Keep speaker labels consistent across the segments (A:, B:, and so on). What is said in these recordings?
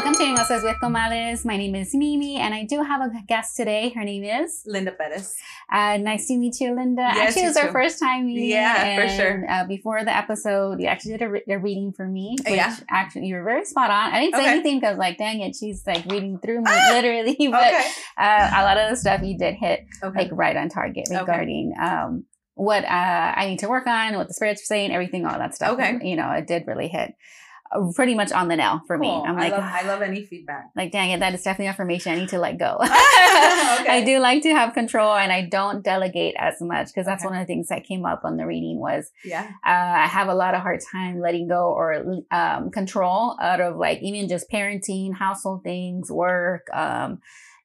A: Welcome to Mimosas with Comadres. My name is Mimi, and I do have a guest today. Her name is
B: Linda Perez.
A: Uh, nice to meet you, Linda.
B: Yes,
A: actually, it was our first time meeting.
B: Yeah, for sure.
A: Uh, before the episode, you actually did a, re- a reading for me. Which
B: Yeah.
A: Actually, you were very spot on. I didn't say
B: Okay.
A: anything because, like, dang it, she's like reading through me
B: Ah!
A: literally. But
B: Okay.
A: uh, a lot of the stuff you did hit
B: Okay.
A: like right on target regarding um, what uh, I need to work on, what the spirits are saying, everything, all that stuff.
B: Okay.
A: You know, it did really hit pretty much on the nail for me. I'm
B: I
A: like,
B: love, I love any feedback.
A: like, dang it, that is definitely affirmation. I need to let go.
B: Okay.
A: I do like to have control and I don't delegate as much because that's
B: Okay.
A: one of the things that came up on the reading was
B: Yeah.
A: uh, I have a lot of hard time letting go or um, control out of like even just parenting, household things, work, um,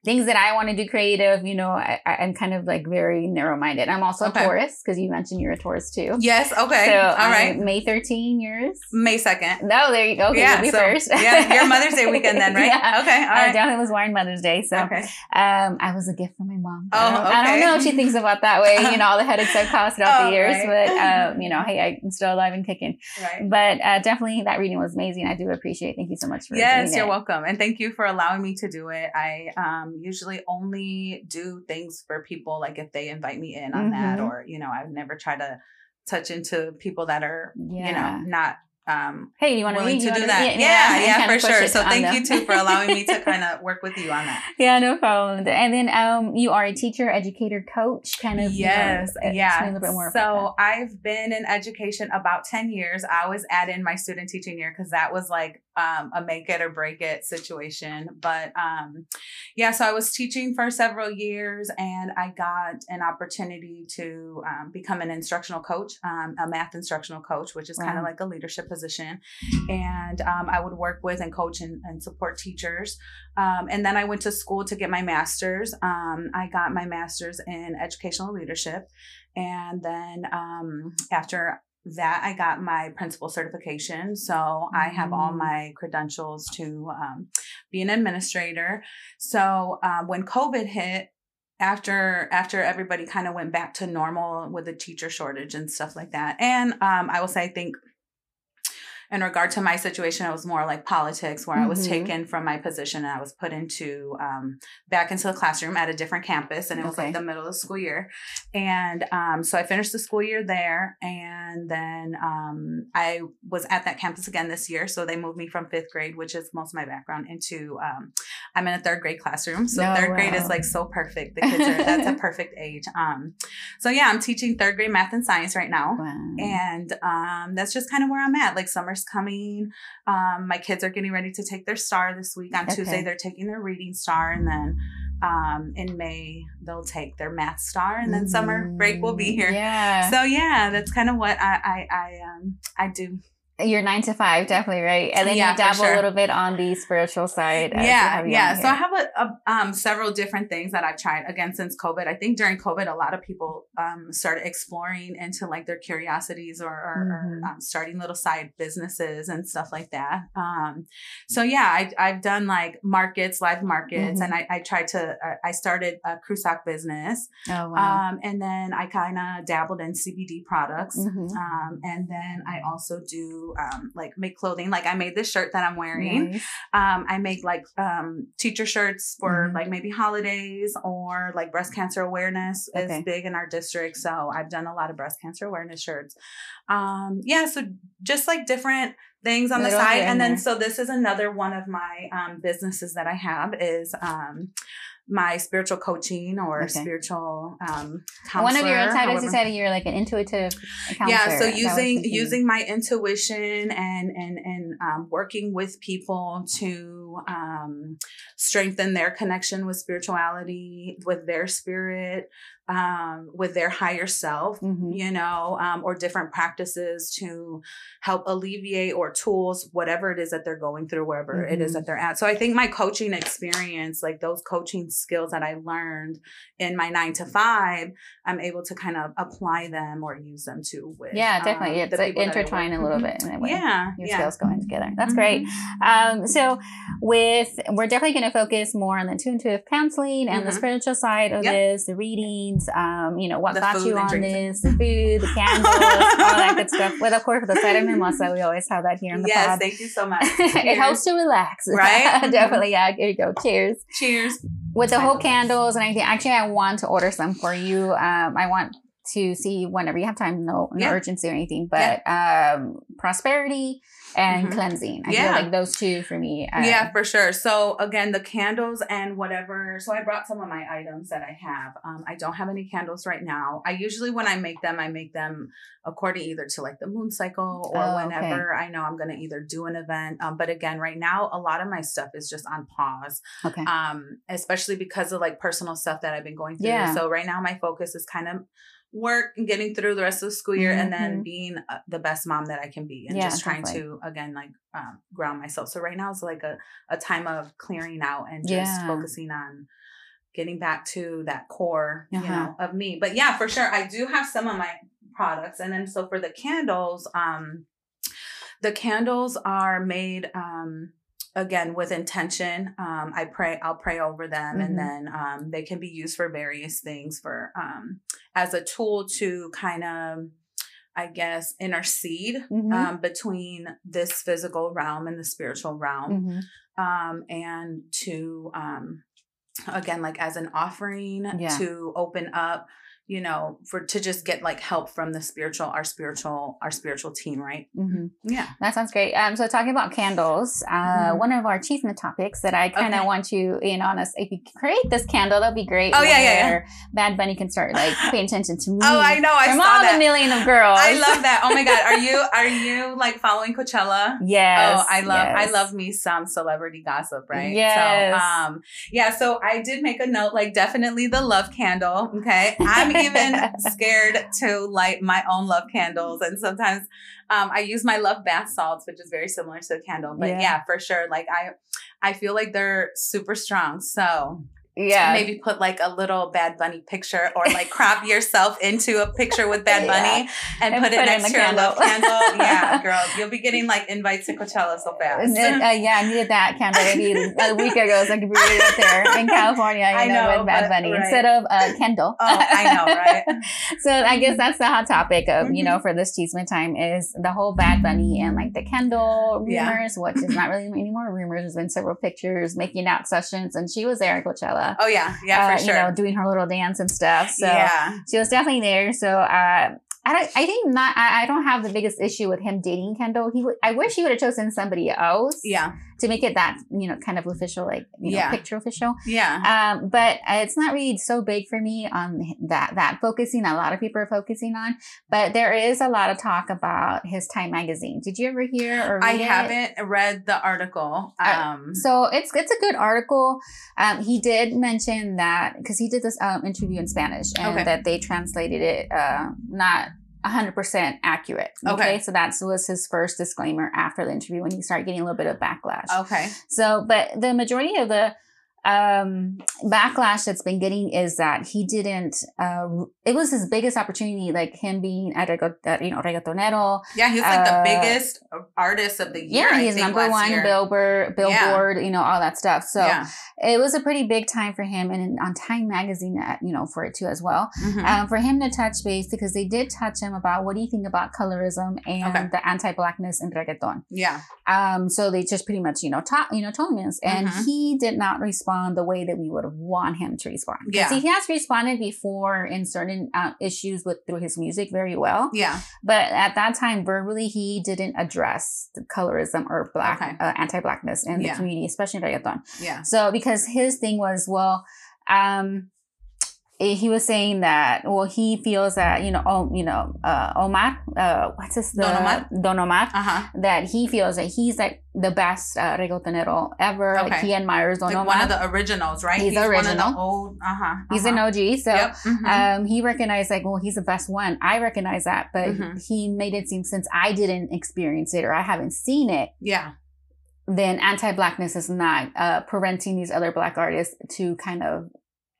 A: things that I want to do creative. You know, I, I'm kind of like very narrow minded. I'm also
B: Okay.
A: a Taurus because you mentioned you're a Taurus too.
B: Yes. Okay.
A: So,
B: All right.
A: um, May 13 yours?
B: May 2nd.
A: No, there you go. Okay,
B: yeah. so,
A: first.
B: yeah. Your Mother's Day weekend then, right?
A: Yeah.
B: Okay. All
A: I definitely was born Mother's Day. So
B: Okay.
A: um, I was a gift from my mom.
B: Oh,
A: I, don't, I don't know if she thinks about that way, you know, all the headaches I've caused throughout
B: Oh,
A: the years,
B: right.
A: but, um, you know, hey, I'm still alive and kicking.
B: Right.
A: But uh, definitely that reading was amazing. I do appreciate it. Thank you so much for
B: Yes, you're
A: it.
B: welcome. And thank you for allowing me to do it. I um, usually only do things for people like if they invite me in on that,
A: Mhm.
B: or, you know, I would never try to touch into people that are,
A: Yeah.
B: you know, not um,
A: Hey, do you want to
B: willing
A: read?
B: to
A: You
B: do that. Yeah,
A: and
B: yeah, for sure. So thank
A: them.
B: you too for allowing me to kind of work with you on that.
A: yeah, no problem. And then um, you are a teacher, educator, coach, kind of. you know,
B: Yes,
A: tell me
B: yeah.
A: a little bit more
B: so I've been in education about 10 years. I always add in my student teaching year because that was like um, a make it or break it situation. But um, yeah, so I was teaching for several years and I got an opportunity to um, become an instructional coach, um, a math instructional coach, which is kind
A: Wow.
B: of like a leadership position. And um, I would work with and coach and, and support teachers. Um, and then I went to school to get my master's. Um, I got my master's in educational leadership. And then um, after that, I got my principal certification. So I have all
A: Mm.
B: my credentials to um, be an administrator. So um, when COVID hit, after after everybody kind of went back to normal with the teacher shortage and stuff like that, and um, I will say I think in regard to my situation, it was more like politics, where I was
A: Mhm.
B: taken from my position and I was put into um, back into the classroom at a different campus, and it was
A: Okay.
B: like the middle of the school year. And um, so I finished the school year there, and then um, I was at that campus again this year. So they moved me from fifth grade, which is most of my background, into um, I'm in a third grade classroom. So
A: Oh,
B: third grade is like so perfect. The kids are that's a perfect age. Um, so yeah, I'm teaching third grade math and science right now
A: Wow.
B: and um, that's just kind of where I'm at. Like summer's coming. Um, my kids are getting ready to take their star this week. On
A: Okay.
B: Tuesday, they're taking their reading star, and then um, in May they'll take their math star, and then summer break will be
A: Mm,
B: here.
A: Yeah.
B: So yeah, that's kind of what I I I um I do.
A: You're nine to five, definitely right. And then
B: Yeah,
A: you dabble
B: sure.
A: a little bit on the spiritual side.
B: yeah, yeah. So I have a, a um several different things that I've tried again since COVID. I think during COVID, a lot of people um started exploring into like their curiosities or, or,
A: Mhm.
B: or um, starting little side businesses and stuff like that. Um, so yeah, I I've done like markets, live markets,
A: Mhm.
B: and I I tried to uh, I started a Crusac business,
A: oh wow.
B: um, and then I kind of dabbled in CBD products.
A: Mhm.
B: Um, and then I also do um, like make clothing. Like I made this shirt that I'm wearing.
A: Nice.
B: Um, I make like um, teacher shirts for
A: Mhm.
B: like maybe holidays or like breast cancer awareness
A: Okay.
B: is big in our district. So I've done a lot of breast cancer awareness shirts. Um, yeah, so just like different things on the side.
A: and
B: And then
A: there.
B: so this is another one of my um, businesses that I have is um, my spiritual coaching or
A: Okay.
B: spiritual um,
A: One of your you
B: however-
A: said you're like an intuitive counselor.
B: yeah so
A: Is
B: using using my intuition and and and um, working with people to um, strengthen their connection with spirituality with their spirit um, with their higher self
A: Mhm.
B: you know um, or different practices to help alleviate or tools whatever it is that they're going through wherever it is that they're at so i think my coaching experience like those coaching skills that i learned in my nine to five i'm able to kind of apply them or use them to with
A: Yeah, definitely.
B: um,
A: it's like
B: people that I work-
A: intertwined a little
B: Mhm.
A: bit in a way.
B: yeah
A: Your
B: yeah
A: skills going together. That's
B: Mhm.
A: great. Um, so with we're definitely going to focus more on the intuitive counseling and the
B: Mhm.
A: spiritual side of
B: Yep.
A: this, the readings, ingredients, um, you know, what
B: The
A: got you on this, the food, the candles, all that good stuff. But of course, the cider mimosa, we always have that here in the
B: yes,
A: pod.
B: thank you so much.
A: it helps to relax.
B: Right?
A: Definitely. Yeah. Here you go. Cheers.
B: Cheers.
A: With the
B: I
A: whole candles and everything, actually, I want to order some for you. Um, I want to see whenever you have time, no, no
B: Yeah.
A: urgency or anything, but um, prosperity and
B: Mhm.
A: cleansing. I
B: Yeah.
A: feel like those two for me. um,
B: yeah, for sure. So again, the candles and whatever. So I brought some of my items that I have. Um, I don't have any candles right now. I usually when I make them, I make them according either to like the moon cycle or
A: Oh, okay.
B: whenever I know I'm gonna either do an event. Um, but again, right now a lot of my stuff is just on pause.
A: Okay.
B: Um, especially because of like personal stuff that I've been going through.
A: Yeah.
B: So right now my focus is kind of work and getting through the rest of the school year and then
A: Mhm.
B: being uh, the best mom that I can be and
A: Yeah,
B: just trying to again like um, ground myself. So right now it's like a a time of clearing out and just
A: Yeah.
B: focusing on getting back to that core, you
A: Uh-huh.
B: know, of me. But yeah, for sure, I do have some of my products, and then so for the candles, um, the candles are made um again with intention um i pray i'll pray over them
A: Mhm.
B: and then um they can be used for various things for um as a tool to kind of i guess intercede
A: Mhm.
B: um between this physical realm and the spiritual realm
A: Mhm.
B: um and to um again like as an offering
A: Yeah.
B: to open up you know for to just get like help from the spiritual our spiritual our spiritual team right
A: Mhm.
B: yeah
A: That sounds great. Um, so talking about candles, uh,
B: Mhm.
A: one of our achievement topics that I kind of
B: Okay.
A: want you in on us. If you create this candle, that'd be great.
B: Oh, yeah, yeah, yeah.
A: Bad Bunny can start like paying attention to me.
B: oh i know i
A: From
B: saw
A: all
B: that
A: the million of girls.
B: i love that oh my god are you are you like following coachella
A: Yes.
B: oh, I love I love me some celebrity gossip, right?
A: Yes.
B: So um yeah, so I did make a note, like definitely the love candle. Okay. I'm even scared to light my own love candles. And sometimes um I use my love bath salts, which is very similar to the candle. But
A: Yeah.
B: yeah, for sure. Like I I feel like they're super strong. So
A: Yeah.
B: maybe put like a little Bad Bunny picture or like crop yourself into a picture with Bad
A: Yeah.
B: Bunny and,
A: And
B: put it
A: put it
B: next to your love
A: candle.
B: Yeah, girl, you'll be getting like invites to Coachella so fast.
A: Then, uh, yeah, I needed that candle maybe a week ago. So I could be right up there in California, you
B: I
A: know,
B: know,
A: with Bad Bunny
B: right.
A: instead of uh, Kendall.
B: Oh, I know, right?
A: so I guess that's the hot topic of you
B: Mhm.
A: know for this cheeseman time is the whole Bad Bunny and like the Kendall
B: Yeah.
A: rumors, which is not really anymore rumors. There's been several pictures, making out sessions, and she was there at Coachella.
B: Oh yeah, yeah,
A: uh,
B: for sure.
A: You know, doing her little dance and stuff. So
B: yeah,
A: she was definitely there. So uh, I don't. I think not. I, I don't have the biggest issue with him dating Kendall. He would. I wish he would have chosen somebody else.
B: yeah,
A: To make it that you know kind of official, like you know,
B: Yeah.
A: picture official.
B: yeah.
A: Um, but uh, it's not really so big for me on that. That focusing. A lot of people are focusing on, but there is a lot of talk about his Time magazine. Did you ever hear or?
B: I
A: it?
B: haven't read the article.
A: Uh,
B: Um,
A: So it's it's a good article. Um, he did mention that because he did this um, interview in Spanish and
B: Okay.
A: that they translated it uh, not 100% accurate.
B: Okay.
A: So that was his first disclaimer after the interview when he started getting a little bit of backlash.
B: okay,
A: So, but the majority of the um backlash that's been getting is that he didn't uh it was his biggest opportunity like him being a uh, you know reggaetonero
B: yeah, he's like
A: Uh,
B: the biggest artist of the year.
A: yeah he's number one
B: year.
A: billboard billboard you know all that stuff so
B: yeah,
A: it was a pretty big time for him and on time magazine uh, you know for it too as well
B: Mhm.
A: um, for him to touch base because they did touch him about what do you think about colorism and
B: Okay.
A: the anti-blackness in reggaeton
B: yeah,
A: um so they just pretty much you know talk you know told him this and
B: Mhm.
A: he did not respond the way that we would want him to respond.
B: Yeah.
A: he has responded before in certain uh, issues with through his music very well
B: yeah,
A: but at that time verbally he didn't address the colorism or black
B: Okay.
A: uh, anti-blackness in the community especially in reggaeton
B: yeah,
A: so because his thing was, well, um, he was saying that well he feels that you know oh you know uh Omar uh what's this the
B: Don Omar?
A: Don Omar
B: uh huh.
A: that he feels that he's like the best uh, reggaetonero ever like he admires Don
B: Like
A: Omar
B: one of the originals, right?
A: He's
B: one of
A: original.
B: the old. Uh huh.
A: he's an OG so
B: Yep. mhm.
A: um he recognized like well he's the best one I recognize that but
B: Mhm.
A: he made it seem since I didn't experience it or I haven't seen it
B: yeah,
A: then anti-blackness is not uh, preventing these other black artists to kind of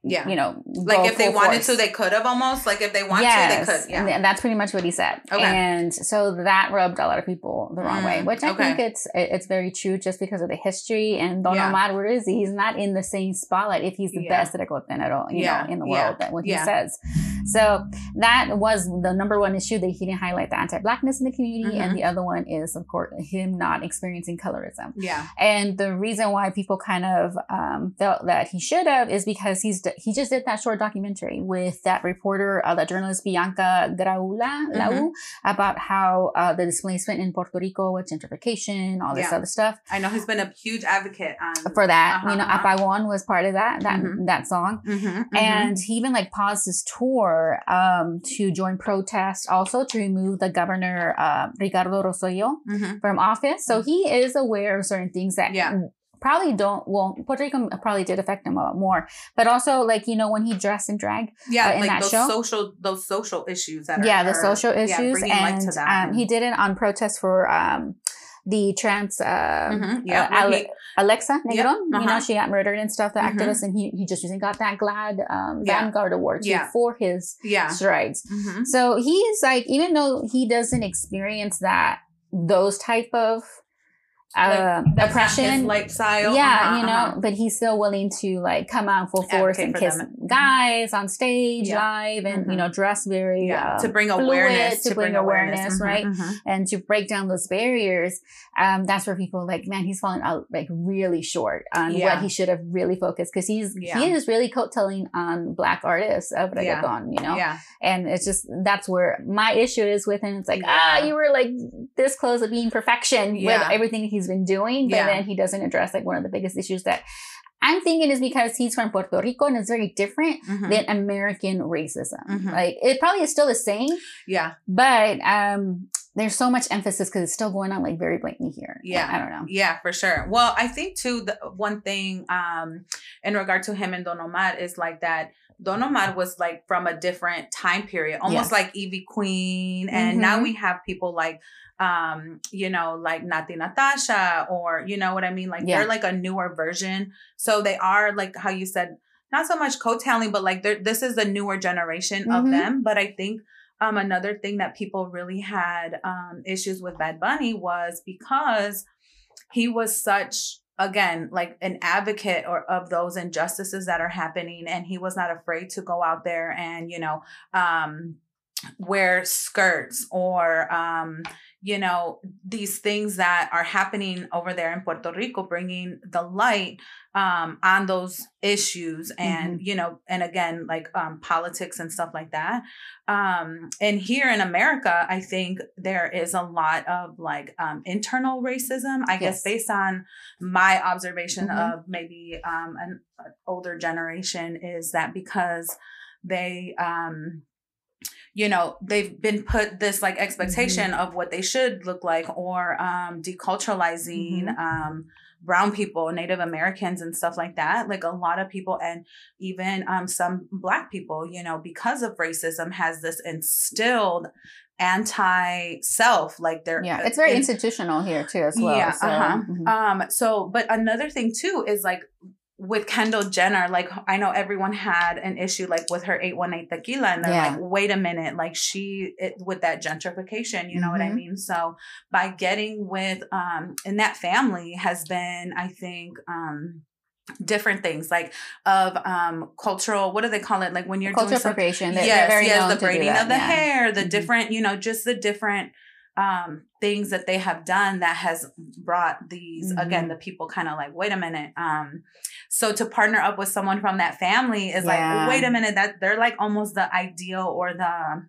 B: Yeah.
A: you know,
B: Like if they wanted
A: force.
B: to, they could have almost. Like if they want
A: yes,
B: to, they could. Yeah.
A: and that's pretty much what he said.
B: Okay.
A: And so that rubbed a lot of people the wrong way,
B: Mm,
A: which I
B: okay.
A: think it's it- it's very true just because of the history. And Don
B: Yeah.
A: Omar, where is he? He's not in the same spotlight if he's the
B: Yeah.
A: best reggaetonero, you
B: Yeah,
A: know, in the
B: yeah,
A: world, that what
B: yeah.
A: he says. So that was the number one issue that he didn't highlight the anti-blackness in the community,
B: Mhm.
A: and the other one is, of course, him not experiencing colorism.
B: yeah.
A: And the reason why people kind of um, felt that he should have is because he's he just did that short documentary with that reporter, uh, that journalist Bianca Graula
B: Mm-hmm.
A: Lau, about how uh, the displacement in Puerto Rico with gentrification, all this
B: Yeah.
A: other stuff.
B: I know he's been a huge advocate on.
A: For that,
B: Uh-huh,
A: you know,
B: uh-huh.
A: Apagón was part of that that
B: Mhm.
A: that song.
B: Mhm, mhm.
A: And he even like paused his tour um, to join protests, also to remove the governor uh, Ricardo Rosselló
B: Mhm.
A: from office. So he is aware of certain things that
B: Yeah.
A: Probably don't, well, Puerto Rico probably did affect him a lot more. But also, like, you know, when he dressed in drag,
B: yeah,
A: uh, in
B: like
A: that
B: those
A: show?
B: social those social issues that are
A: yeah, the
B: are-
A: social
B: yeah,
A: issues.
B: to
A: and um, he did it on protest for um, the trans, uh,
B: Mhm, yeah,
A: uh, Ale-
B: he-
A: Alexa Negron. You know,
B: uh-huh.
A: she got murdered and stuff, the
B: Mhm.
A: activist, and he, he just recently got that GLAAD um,
B: Yeah.
A: Vanguard Award
B: Yeah.
A: for his
B: yeah.
A: strides.
B: Mhm.
A: So he's like, even though he doesn't experience that, those type of uh,
B: not
A: oppression,
B: lifestyle.
A: yeah,
B: Uh-huh,
A: you know,
B: uh-huh.
A: but he's still willing to like come out full force and
B: for
A: kiss
B: them.
A: guys on stage
B: Yeah.
A: live and
B: Mhm.
A: you know dress very
B: yeah,
A: uh,
B: to bring
A: fluid,
B: awareness,
A: to bring awareness,
B: Mhm,
A: right?
B: mhm.
A: and to break down those barriers. Um, that's where people are like, man, he's falling out like really short on
B: Yeah.
A: what he should have really focused because he's he is really coattaling on black artists of
B: Yeah.
A: reggaeton, you know.
B: Yeah,
A: And it's just that's where my issue is with him. It's like, ah, you were like this close to being perfection with everything he's been doing, but
B: Yeah.
A: then he doesn't address like one of the biggest issues that I'm thinking is because he's from Puerto Rico and it's very different
B: Mhm.
A: than American racism.
B: Mhm.
A: Like it probably is still the same,
B: yeah,
A: but um there's so much emphasis because it's still going on like very blatantly here.
B: Yeah.
A: I don't know.
B: yeah, for sure. Well, I think too the one thing um in regard to him and Don Omar is like that. Don Omar was like from a different time period, almost
A: Yes.
B: like Ivy Queen, and now
A: Mhm.
B: we have people like um you know like Natti Natasha or you know what I mean like
A: Yeah.
B: they're like a newer version so they are like how you said not so much coattailing but like they're this is the newer generation of
A: Mhm.
B: them but I think um another thing that people really had um issues with Bad Bunny was because he was such again like an advocate or of those injustices that are happening and he was not afraid to go out there and you know um wear skirts or um you know these things that are happening over there in Puerto Rico bringing the light um on those issues and you know and again like um politics and stuff like that. Um and here in America I think there is a lot of like um internal racism I guess based on my observation
A: Mhm.
B: of maybe um an, an older generation is that because they um you know they've been put this like expectation of what they should look like or um deculturalizing
A: Mhm.
B: um brown people native americans and stuff like that like a lot of people and even um some black people you know because of racism has this instilled anti self like they're
A: Yeah, it's very
B: in-
A: institutional here too as well.
B: yeah,
A: so,
B: uh-huh.
A: mhm.
B: Um, so but another thing too is like with Kendall Jenner, like I know everyone had an issue like with her 818 tequila, and they're
A: Yeah.
B: like, wait a minute, like she it, with that gentrification, you know what I
A: Mhm.
B: mean? So by getting with um and that family has been, I think, um different things like of um cultural what do they call it like when you're
A: culture
B: doing
A: appropriation.
B: Yes,
A: they're very
B: yes, the braiding of the
A: yeah.
B: hair, the
A: Mhm.
B: different, you know, just the different um things that they have done that has brought these again
A: Mhm.
B: the people kind of like wait a minute um so to partner up with someone from that family is like
A: Yeah.
B: wait a minute that they're like almost the ideal or the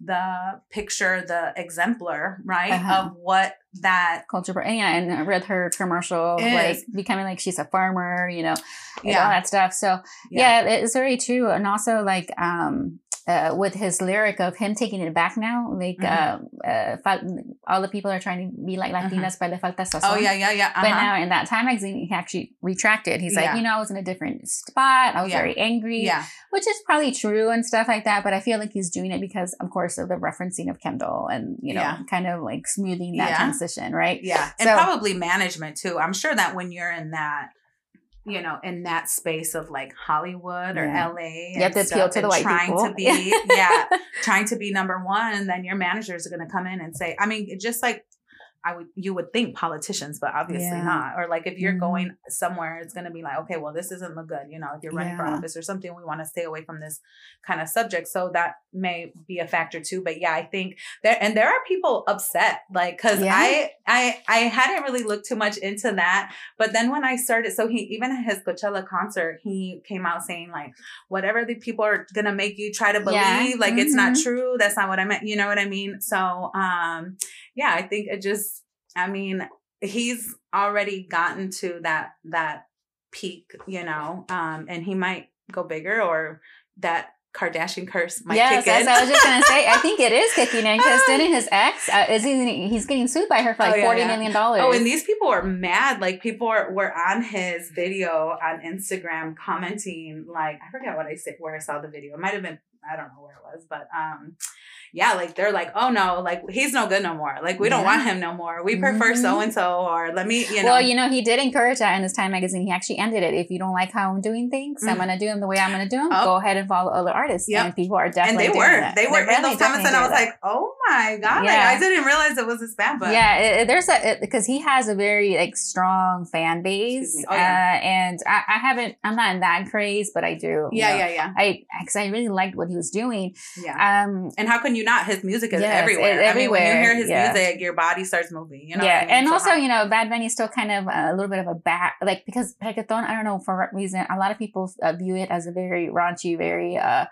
B: the picture the exemplar right
A: Uh-huh.
B: of what that
A: culture. bra- Yeah, and I read her commercial,
B: Is.
A: like becoming like she's a farmer, you know, and all
B: yeah
A: that stuff. So yeah. it's very true. And also like um uh, with his lyric of him taking it back now, like
B: Mhm.
A: uh, uh, fal- all the people are trying to be like Latinas, but le falta sazon.
B: oh yeah yeah yeah
A: But
B: uh-huh.
A: now in that Time magazine, he actually retracted. He's like,
B: Yeah.
A: you know, I was in a different spot. I was
B: Yeah.
A: very angry,
B: yeah
A: which is probably true and stuff like that. But I feel like he's doing it because, of course, of the referencing of Kendall and, you know,
B: Yeah.
A: kind of like smoothing that transition, right?
B: Yeah. And
A: So-
B: probably management too. I'm sure that when you're in that, you know, in that space of like Hollywood or
A: Yeah.
B: LA.
A: You have to appeal to the white
B: trying
A: people.
B: to be, yeah, trying to be number one, then your managers are going to come in and say, I mean, just like I would, you would think politicians, but obviously
A: Yeah.
B: not. Or like if you're
A: Mhm.
B: going somewhere, it's going to be like, okay, well, this doesn't look good. You know, if you're running for office or something, we want to stay away from this kind of subject. So that may be a factor too. But yeah, I think there, and there are people upset, like, cause
A: Yeah.
B: I, I, I hadn't really looked too much into that. But then when I started, so he, even at his Coachella concert, he came out saying like, whatever the people are gonna make you try to believe,
A: Yeah.
B: like it's not
A: Mhm.
B: true. That's not what I meant. You know what I mean? So, um, yeah, I think it just, I mean, he's already gotten to that, that peak, you know, um, and he might go bigger or that Kardashian curse might
A: yes,
B: kick in.
A: what I was just gonna say. I think it is kicking in because didn't his ex uh, is he, he's getting sued by her for
B: Oh,
A: like
B: yeah,
A: forty
B: yeah.
A: million dollars.
B: Oh, and these people were mad. Like people were, were on his video on Instagram commenting, like I forget what I said where I saw the video. It might have been I don't know where it was, but um yeah, like they're like, oh no, like he's no good no more. Like we don't
A: Yeah.
B: want him no more. We prefer so and so, or let me, you know.
A: well, you know, he did encourage that in his Time magazine. He actually ended it. If you don't like how I'm doing things, I'm
B: Mm.
A: gonna do them the way I'm gonna do them.
B: Oh.
A: Go ahead and follow other artists.
B: Yep.
A: And people are
B: and
A: definitely
B: they
A: doing
B: were,
A: that.
B: they were
A: They're
B: in those comments, and I was
A: doing
B: like, oh my god, like I didn't realize it was this bad, but
A: yeah, it, it- there's a because he has a very like strong fan base,
B: Oh, yeah.
A: uh, and I, I haven't. I'm not in that craze, but I do. you
B: yeah,
A: know,
B: yeah, yeah,
A: I because I really liked what he was doing.
B: yeah.
A: Um,
B: and how can you not? His music is
A: Yes,
B: everywhere.
A: it's
B: I mean, when you hear his
A: yeah.
B: music, your body starts moving. You know,
A: yeah,
B: I mean?
A: and
B: So
A: also you know, Bad Bunny is still kind of a little bit of a back, like because reggaeton. I don't know for what reason. A lot of people uh, view it as a very raunchy, very uh,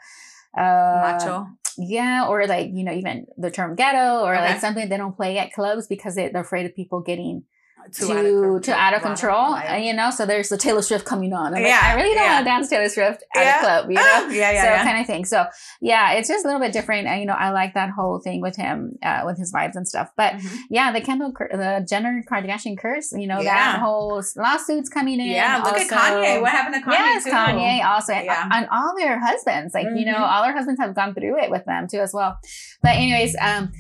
A: uh,
B: macho.
A: Yeah, or like you know, even the term ghetto, or
B: Okay.
A: like something they don't play at clubs because they, they're afraid of people getting
B: Too
A: to
B: out of control.
A: to out of control. And, you know, so there's the Taylor Swift coming on. I'm like,
B: Yeah,
A: I really don't
B: yeah.
A: want to dance Taylor Swift at
B: Yeah.
A: a club. You know.
B: Ah, yeah, yeah,
A: so
B: yeah.
A: kind of thing. So yeah, it's just a little bit different. And, you know, I like that whole thing with him, uh, with his vibes and stuff. But
B: Mhm.
A: yeah, the Kendall, the Jenner Kardashian curse, you know, that whole lawsuits coming in.
B: Yeah, look at
A: also-
B: Kanye. What happened to Kanye?
A: Yes,
B: too?
A: Kanye also, and-
B: Yeah.
A: and all their husbands, like you know,
B: Mhm.
A: all their husbands have gone through it with them too as well. But anyways, um,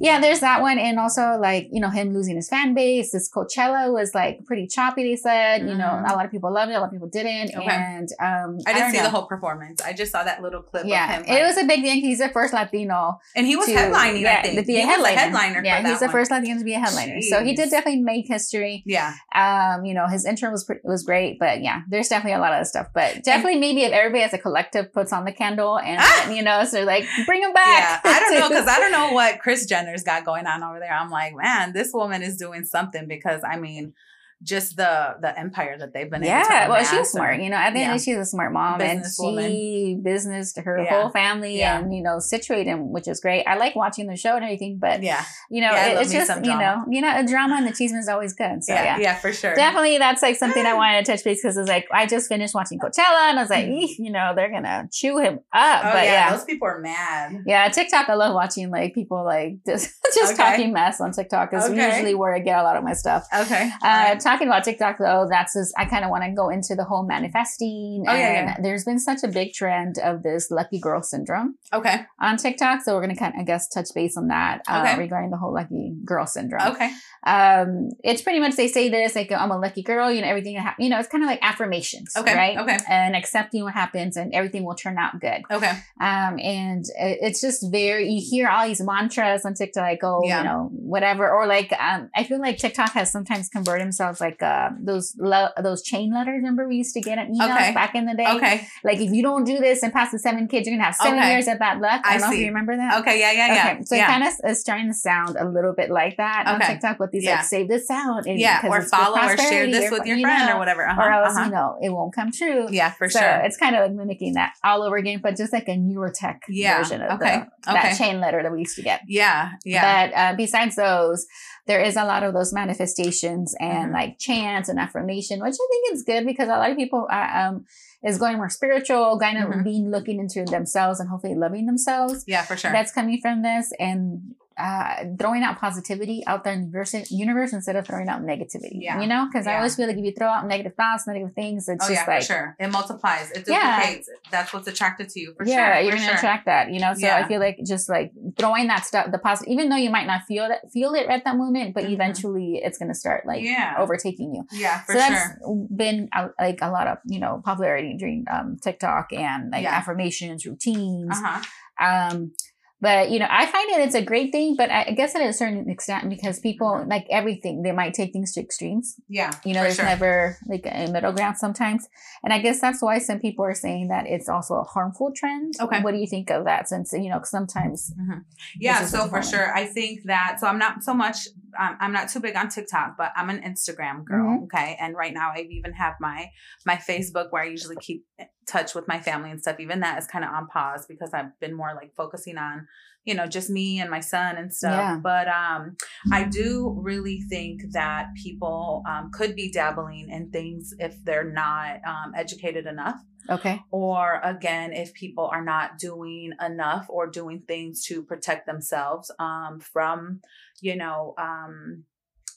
A: yeah, there's that one, and also like you know him losing his fan base. This Coachella was like pretty choppy. They said, you know,
B: Mhm.
A: a lot of people loved it, a lot of people didn't,
B: Okay.
A: and um,
B: I didn't
A: don't
B: see
A: know.
B: the whole performance. I just saw that little clip
A: Yeah,
B: of him.
A: it was a big thing. He's the first Latino
B: and he was
A: to
B: headlining.
A: yeah,
B: I think
A: to be a
B: he was
A: headliner.
B: a headliner.
A: Yeah, he's the
B: one.
A: first Latino to be a headliner. So he did definitely make history.
B: Yeah,
A: Um, you know, his intro was pre- was great, but yeah, there's definitely a lot of stuff. But definitely, maybe if everybody as a collective puts on the candle and
B: Ah!
A: you know, so like bring him back. yeah.
B: I don't know because I don't know what Kris Jenner's got going on over there. I'm like, man, this woman is doing something because I mean, just the the empire that they've been. able to
A: yeah, well, she's smart. You know, at the end
B: yeah.
A: of the day, she's a smart mom, and she business to her
B: Yeah.
A: whole family,
B: Yeah.
A: and you know, situate him, which is great. I like watching the show and everything, but
B: Yeah,
A: you know, it- it's just you know, you know, a drama and the achievement is always good. So
B: yeah,
A: yeah.
B: for sure.
A: Definitely, that's like something I wanted to touch base because it's like I just finished watching Coachella and I was like,
B: Mhm.
A: You know, they're gonna chew him up.
B: Oh
A: but
B: yeah,
A: yeah,
B: those people are mad.
A: yeah, TikTok. I love watching like people like just just
B: Okay.
A: talking mess on TikTok is
B: Okay.
A: usually where I get a lot of my stuff.
B: Okay.
A: Uh, talking about TikTok though, that's just I kind of want to go into the whole manifesting.
B: Oh, yeah,
A: and
B: yeah.
A: there's been such a big trend of this lucky girl syndrome
B: okay.
A: on TikTok, so we're gonna kind of I guess touch base on that uh,
B: Okay.
A: regarding the whole lucky girl syndrome
B: Okay.
A: um it's pretty much they say this like i'm a lucky girl you know everything that hap- you know it's kind of like affirmations
B: Okay,
A: right
B: okay.
A: and accepting what happens and everything will turn out good
B: Okay.
A: um and it's just very you hear all these mantras on tiktok like oh
B: Yeah.
A: you know whatever or like um i feel like tiktok has sometimes converted themselves like uh those lo- those chain letters remember we used to get an emails
B: Okay.
A: back in the day
B: Okay.
A: like if you don't do this and pass the seven kids you're gonna have seven
B: Okay.
A: years of bad luck i
B: I
A: don't know if you remember that
B: Okay. Yeah. Yeah. Yeah.
A: Okay, so
B: yeah.
A: it kind of is starting to sound a little bit like that on
B: Okay.
A: TikTok with these
B: Yeah.
A: like save this out and
B: yeah. Or follow or share this
A: or
B: with your
A: you
B: friend
A: know,
B: or whatever. Uh-huh,
A: or else
B: uh-huh.
A: you know it won't come true.
B: Yeah, for
A: so
B: sure.
A: it's kind of like mimicking that all over again, but just like a newer tech
B: Yeah,
A: version of
B: okay,
A: the, that chain letter that we used to get.
B: Yeah. Yeah.
A: But uh, besides those, there is a lot of those manifestations and
B: Mhm.
A: like chants and affirmation, which I think is good because a lot of people are, um, is going more spiritual, kind of
B: Mhm.
A: being looking into themselves and hopefully loving themselves
B: yeah. For sure.
A: that's coming from this and uh, throwing out positivity out there in the universe, universe instead of throwing out negativity.
B: Yeah.
A: You know, because I always feel like if you throw out negative thoughts, negative things, it's
B: Oh
A: just
B: yeah,
A: like
B: for sure. It multiplies. It duplicates. Yeah. That's what's attracted to you. For
A: yeah,
B: sure.
A: you're gonna
B: sure.
A: attract that, you know. So I feel like just like throwing that stuff, the positive, even though you might not feel that, feel it at that moment, but
B: Mhm.
A: eventually it's gonna start like
B: yeah.
A: overtaking you.
B: Yeah, for
A: so
B: sure.
A: that's been uh, like a lot of you know popularity during um, TikTok and like
B: Yeah.
A: affirmations, routines.
B: Uh huh.
A: Um, but you know, I find it it's a great thing, but I guess at a certain extent because people like everything, they might take things to extremes.
B: Yeah.
A: You know, there's
B: sure.
A: never like a middle ground sometimes. And I guess that's why some people are saying that it's also a harmful trend.
B: Okay.
A: What do you think of that? Since, you know, sometimes.
B: Yeah,
A: This is
B: so for sure. I think that, so I'm not so much, um, I'm not too big on TikTok, but I'm an Instagram girl.
A: Mhm.
B: Okay. And right now I even have my, my Facebook where I usually keep touch with my family and stuff. Even that is kind of on pause because I've been more like focusing on, you know, just me and my son and stuff.
A: Yeah.
B: But, um, I do really think that people, um, could be dabbling in things if they're not, um, educated enough
A: Okay.
B: or again if people are not doing enough or doing things to protect themselves um, from you know um,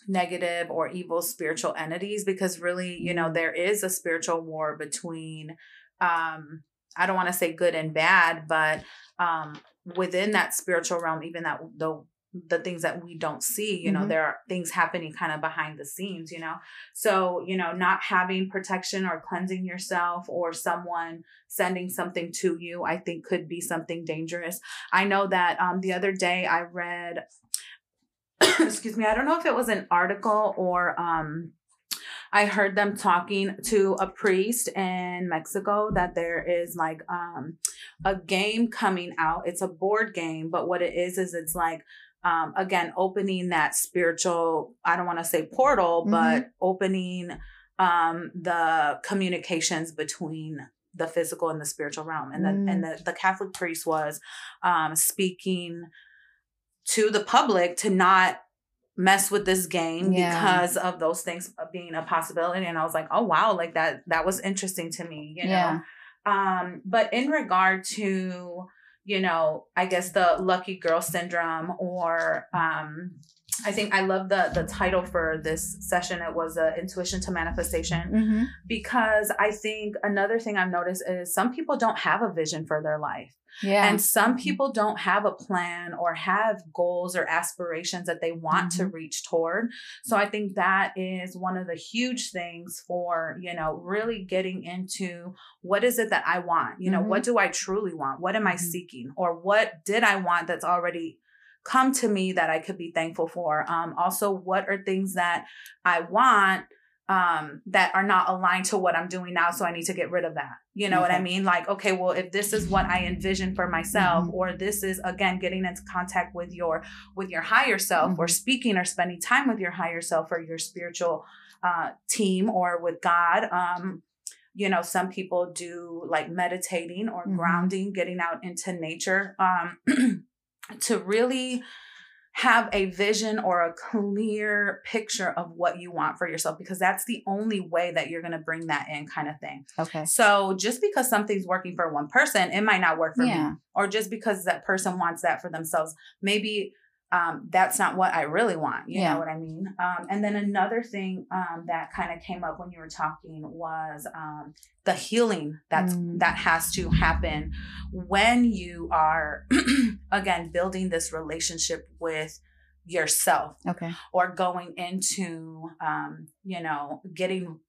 B: negative or evil spiritual entities because really you know
A: Mhm.
B: there is a spiritual war between um, i don't want to say good and bad but um, within that spiritual realm even that the the things that we don't see you know
A: Mhm.
B: there are things happening kind of behind the scenes you know so you know not having protection or cleansing yourself or someone sending something to you i think could be something dangerous i know that um the other day i read excuse me i don't know if it was an article or um I heard them talking to a priest in Mexico that there is like um a game coming out. It's a board game, but what it is is it's like um again opening that spiritual, I don't want to say portal, but opening um the communications between the physical and the spiritual realm. And the and the, the Catholic priest was um speaking to the public to not mess with this game
A: Yeah.
B: because of those things being a possibility and i was like oh wow like that that was interesting to me you know
A: Yeah.
B: um but in regard to you know i guess the lucky girl syndrome or um i think i love the the title for this session it was uh, intuition to manifestation
A: Mm-hmm.
B: because i think another thing i've noticed is some people don't have a vision for their life
A: Yeah.
B: and some people don't have a plan or have goals or aspirations that they want to reach toward. So I think that is one of the huge things for, you know, really getting into what is it that I want? You know,
A: Mhm.
B: what do I truly want? What am I
A: Mhm.
B: seeking? Or what did I want that's already come to me that I could be thankful for? Um, also, what are things that I want um that are not aligned to what I'm doing now so I need to get rid of that. You know what I mean? Like okay, well if this is what I envision for myself
A: Mhm.
B: or this is again getting into contact with your with your higher self or
A: Mhm.
B: speaking or spending time with your higher self or your spiritual uh team or with God um you know some people do like meditating or
A: Mhm.
B: grounding getting out into nature um to really have a vision or a clear picture of what you want for yourself because that's the only way that you're going to bring that in kind of thing.
A: okay.
B: So just because something's working for one person, it might not work for
A: Yeah.
B: me. Or just because that person wants that for themselves, maybe um, that's not what I really want. You
A: Yeah.
B: know what I mean? Um, and then another thing um, that kind of came up when you were talking was um, the healing that's
A: Mm.
B: that has to happen when you are again building this relationship with yourself
A: Okay.
B: or going into um, you know getting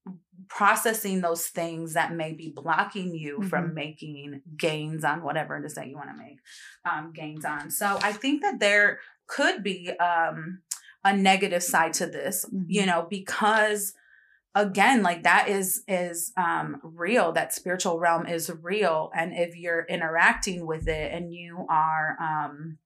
B: processing those things that may be blocking you from
A: Mhm.
B: making gains on whatever it is that you want to make um, gains on so i think that there could be um, a negative side to this you
A: Mhm.
B: know because again like that is is um real that spiritual realm is real and if you're interacting with it and you are um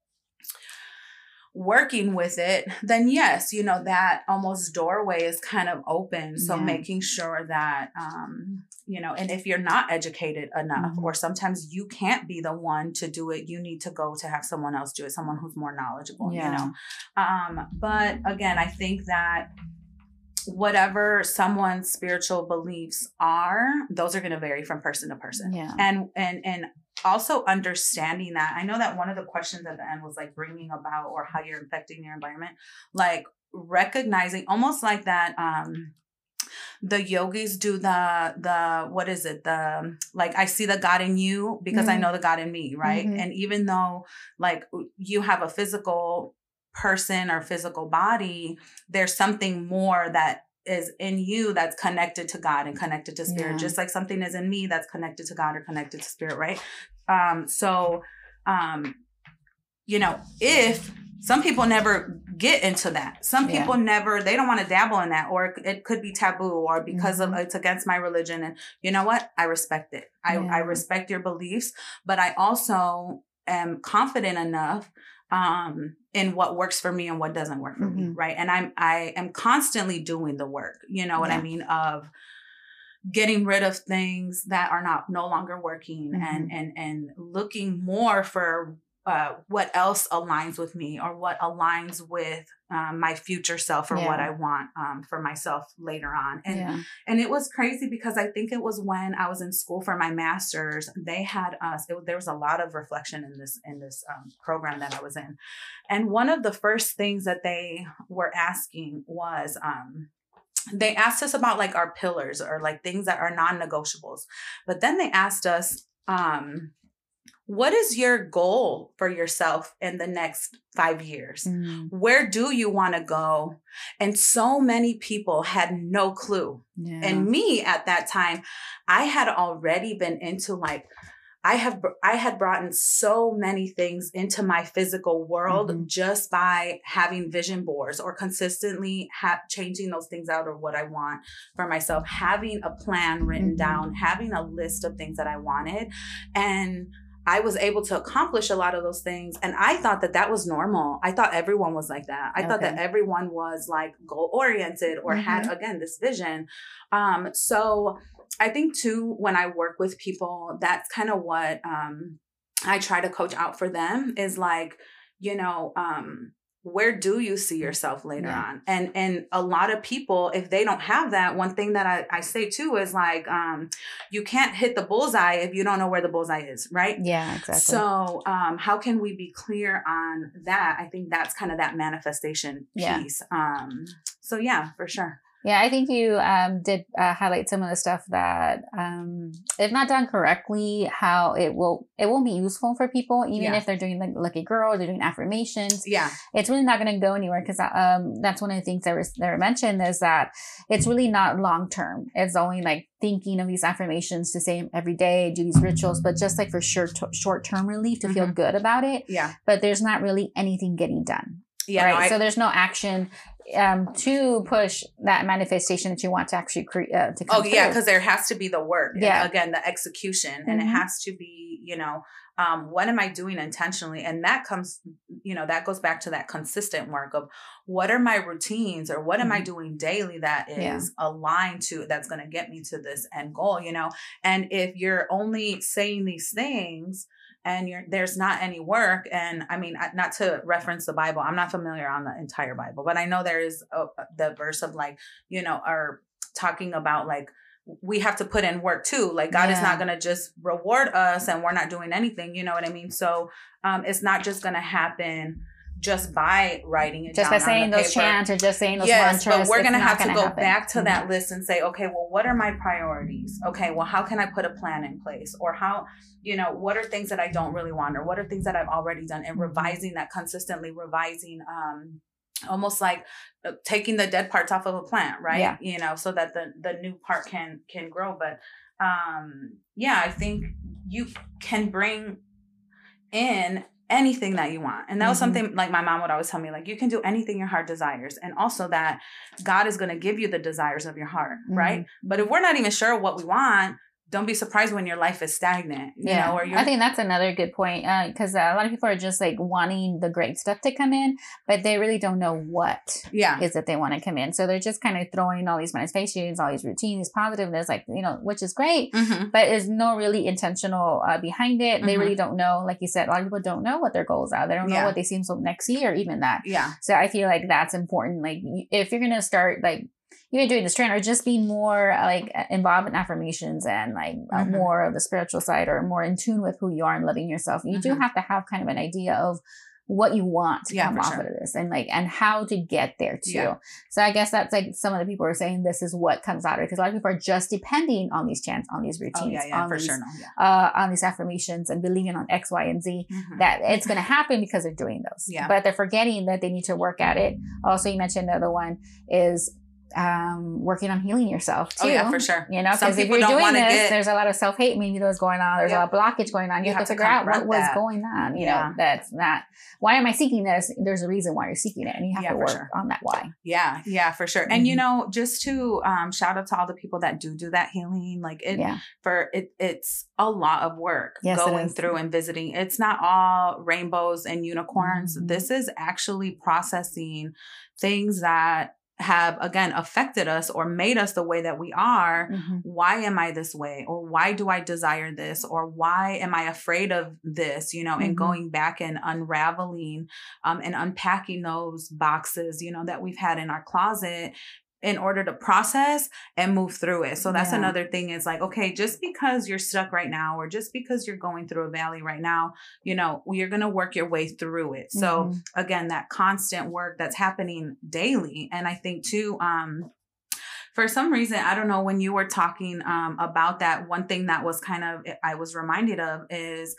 B: working with it then yes you know that almost doorway is kind of open so
A: Yeah.
B: making sure that um you know and if you're not educated enough
A: Mhm.
B: or sometimes you can't be the one to do it you need to go to have someone else do it someone who's more knowledgeable you know um but again i think that whatever someone's spiritual beliefs are those are going to vary from person to person
A: Yeah.
B: and and and also understanding that i know that one of the questions at the end was like bringing about or how you're affecting your environment like recognizing almost like that um the yogis do the the what is it the like i see the god in you because mm-hmm. i know the god in me right mm-hmm. and even though like you have a physical person or physical body there's something more that is in you that's connected to god and connected to spirit yeah. just like something is in me that's connected to god or connected to spirit right um so um you know if some people never get into that some people yeah. never they don't want to dabble in that or it could be taboo or because mm-hmm. of it's against my religion and you know what i respect it i yeah. i respect your beliefs but i also am confident enough um in what works for me and what doesn't work for mm-hmm. me right and i'm i am constantly doing the work you know what yeah. i mean of getting rid of things that are not no longer working mm-hmm. and and and looking more for uh, what else aligns with me or what aligns with um, my future self or yeah. what I want um, for myself later on. And yeah. and it was crazy because I think it was when I was in school for my master's. They had us. It, there was a lot of reflection in this in this um, program that I was in, and one of the first things that they were asking was. Um, they asked us about like our pillars or like things that are non-negotiables but then they asked us um what is your goal for yourself in the next five years? Mm. Where do you want to go? And so many people had no clue. Yeah. And me at that time, I had already been into like, I have I had brought in so many things into my physical world mm-hmm. just by having vision boards or consistently ha- changing those things out of what I want for myself, having a plan written mm-hmm. down, having a list of things that I wanted, and I was able to accomplish a lot of those things. And I thought that that was normal. I thought everyone was like that. I okay. thought that everyone was like goal oriented or mm-hmm. had, again, this vision. Um, so I think too, when I work with people, that's kind of what um, I try to coach out for them is like, you know, um, where do you see yourself later yeah. on? And and a lot of people if they don't have that one thing that I, I say too is like um you can't hit the bullseye if you don't know where the bullseye is right?
A: Yeah exactly.
B: So um how can we be clear on that? I think that's kind of that manifestation piece. Yeah. um so yeah for sure
A: yeah, I think you um, did uh, highlight some of the stuff that, um, if not done correctly, how it will it won't be useful for people, even yeah. if they're doing like lucky girl, they're doing affirmations.
B: Yeah,
A: it's really not going to go anywhere because um, that's one of the things that was that were mentioned is that it's really not long term. It's only like thinking of these affirmations to say every day, do these rituals, but just like for short short term relief to mm-hmm. feel good about it.
B: Yeah,
A: but there's not really anything getting done. Yeah, right. No, I, so there's no action um, to push that manifestation that you want to actually create uh, to
B: come. Oh yeah, because there has to be the work. Yeah. And again, the execution, mm-hmm. and it mm-hmm. has to be, you know, um, what am I doing intentionally? And that comes, you know, that goes back to that consistent work of what are my routines or what am mm-hmm. I doing daily that is yeah. aligned to that's going to get me to this end goal, you know? And if you're only saying these things and there's not any work and i mean not to reference the bible i'm not familiar on the entire bible but i know there is a, the verse of like you know are talking about like we have to put in work too like god yeah. is not going to just reward us and we're not doing anything you know what i mean so um it's not just going to happen just by writing it
A: just by saying those paper. chants or just saying those
B: yes, mantras, but we're gonna have to go happen. back to mm-hmm. that list and say, okay, well, what are my priorities? Okay, well, how can I put a plan in place? Or how, you know, what are things that I don't really want, or what are things that I've already done, and mm-hmm. revising that consistently, revising, um, almost like uh, taking the dead parts off of a plant, right? Yeah. You know, so that the the new part can can grow. But um, yeah, I think you can bring in anything that you want. And that was mm-hmm. something like my mom would always tell me, like, you can do anything your heart desires. And also that God is going to give you the desires of your heart, mm-hmm. right? But if we're not even sure what we want, don't be surprised when your life is stagnant. yeah, know,
A: I think that's another good point because uh, a lot of people are just like wanting the great stuff to come in, but they really don't know what
B: yeah
A: is that they want to come in. So they're just kind of throwing all these manifestations, all these routines, positiveness, like you know, which is great, mm-hmm. but there's no really intentional uh, behind it. Mm-hmm. They really don't know, like you said, a lot of people don't know what their goals are. They don't know what they seem so next year, even that.
B: Yeah.
A: So I feel like that's important. Like if you're gonna start like even doing this training or just be more uh, like involved in affirmations and like uh,
B: Mhm.
A: more of the spiritual side or more in tune with who you are and loving yourself you do
B: Mhm.
A: have to have kind of an idea of what you want to
B: Yeah,
A: come off
B: sure.
A: of this and like and how to get there too
B: Yeah.
A: so i guess that's like some of the people are saying this is what comes out of it because a lot of people are just depending on these chants on these routines
B: Oh yeah, yeah,
A: on
B: for
A: these,
B: sure. No,
A: uh, on these affirmations and believing on x y and z
B: Mhm.
A: that it's going to happen because they're doing those.
B: Yeah.
A: But they're forgetting that they need to work at it. Also, you mentioned another one is um, working on healing yourself too.
B: Oh yeah, for sure.
A: You know, because if you're
B: don't
A: doing this,
B: get-
A: there's a lot of self hate maybe that's going on. There's
B: Yep.
A: a lot of blockage going on. You,
B: You
A: have,
B: have
A: to figure out what was
B: that.
A: going on. You
B: Yeah.
A: know, that's not why am I seeking this? There's a reason why you're seeking it, and you have
B: Yeah,
A: to work
B: sure.
A: on that why.
B: Yeah, yeah, for sure. And you
A: Mhm.
B: know, just to um, shout out to all the people that do do that healing, like it
A: yeah,
B: for it, it's a lot of work
A: Yes,
B: going through and visiting. It's not all rainbows and unicorns.
A: Mhm.
B: This is actually processing things that have again affected us or made us the way that we are
A: Mhm.
B: why am I this way? Or why do I desire this? Or why am I afraid of this? You know, and
A: Mhm.
B: going back and unraveling um, and unpacking those boxes, you know, that we've had in our closet in order to process and move through it. So that's
A: Yeah.
B: another thing is like, okay, just because you're stuck right now, or just because you're going through a valley right now, you know, you're going to work your way through it. So
A: Mhm.
B: again, that constant work that's happening daily. And I think too, um, for some reason, I don't know, when you were talking um, about that, one thing that was kind of, I was reminded of is,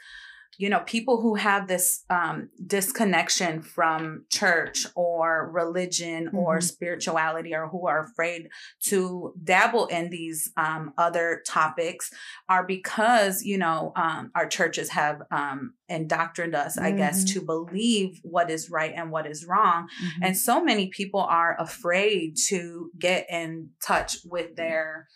B: you know, people who have this um, disconnection from church or religion or
A: Mhm.
B: spirituality or who are afraid to dabble in these um, other topics are because, you know, um, our churches have um, indoctrined us, I guess,
A: Mhm.
B: to believe what is right and what is wrong.
A: Mhm.
B: And so many people are afraid to get in touch with their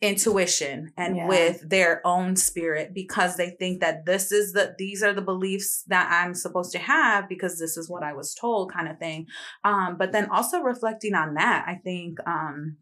B: intuition and
A: Yeah.
B: with their own spirit because they think that this is the these are the beliefs that I'm supposed to have because this is what I was told kind of thing. Um but then also reflecting on that, I think um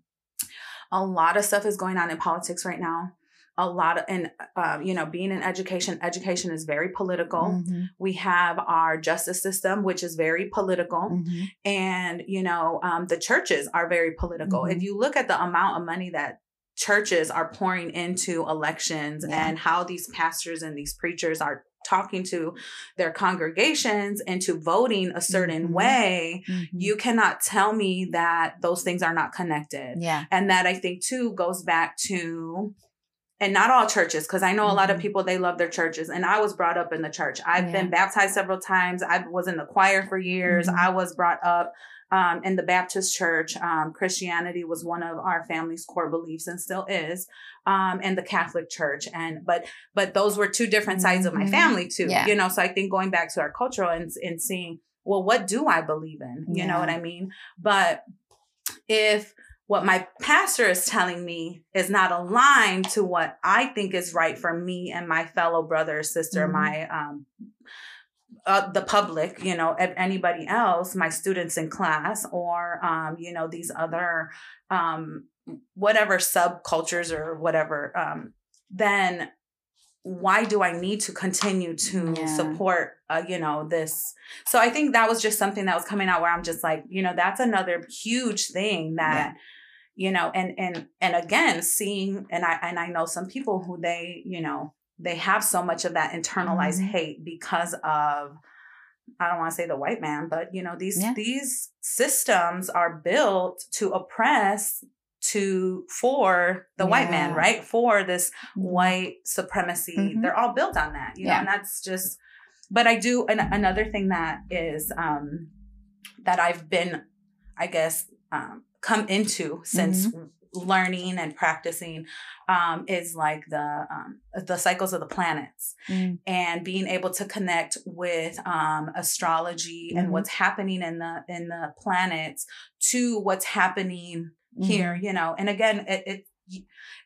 B: a lot of stuff is going on in politics right now. A lot of and uh, you know, being in education, education is very political.
A: Mhm.
B: We have our justice system, which is very political
A: Mhm.
B: and you know um, the churches are very political
A: Mhm.
B: if you look at the amount of money that churches are pouring into elections
A: Yeah.
B: and how these pastors and these preachers are talking to their congregations into voting a certain
A: Mhm.
B: way
A: Mhm.
B: you cannot tell me that those things are not connected
A: yeah.
B: and that i think too goes back to and not all churches because i know a lot of
A: Mhm.
B: people they love their churches and i was brought up in the church i've
A: Yeah.
B: been baptized several times i was in the choir for years
A: Mhm.
B: i was brought up um, in the baptist church um, christianity was one of our family's core beliefs and still is um, and the catholic church and but but those were two different sides of my
A: Mhm.
B: family too
A: Yeah.
B: you know so i think going back to our cultural and, and seeing well what do i believe in you know what i mean but if what my pastor is telling me is not aligned to what I think is right for me and my fellow brother or sister,
A: Mhm.
B: my um uh, the public, you know, anybody else, my students in class, or um, you know, these other um whatever subcultures or whatever, um, then why do I need to continue to
A: Yeah.
B: support, uh, you know, this? So I think that was just something that was coming out where I'm just like, you know, that's another huge thing that, you know, and and and again, seeing and I and I know some people who they, you know, they have so much of that internalized
A: Mhm.
B: hate because of I don't want to say the white man, but you know, these
A: Yeah.
B: these systems are built to oppress to for the white man, right? For this
A: Mhm.
B: white supremacy.
A: Mhm.
B: They're all built on that, you know,
A: Yeah.
B: and that's just but I do an, another thing that is um that I've been I guess um come into since
A: Mm-hmm.
B: Learning and practicing um is like the um the cycles of the planets
A: Mm.
B: and being able to connect with um astrology and
A: Mhm.
B: what's happening in the in the planets to what's happening here
A: Mhm.
B: you know and again it, it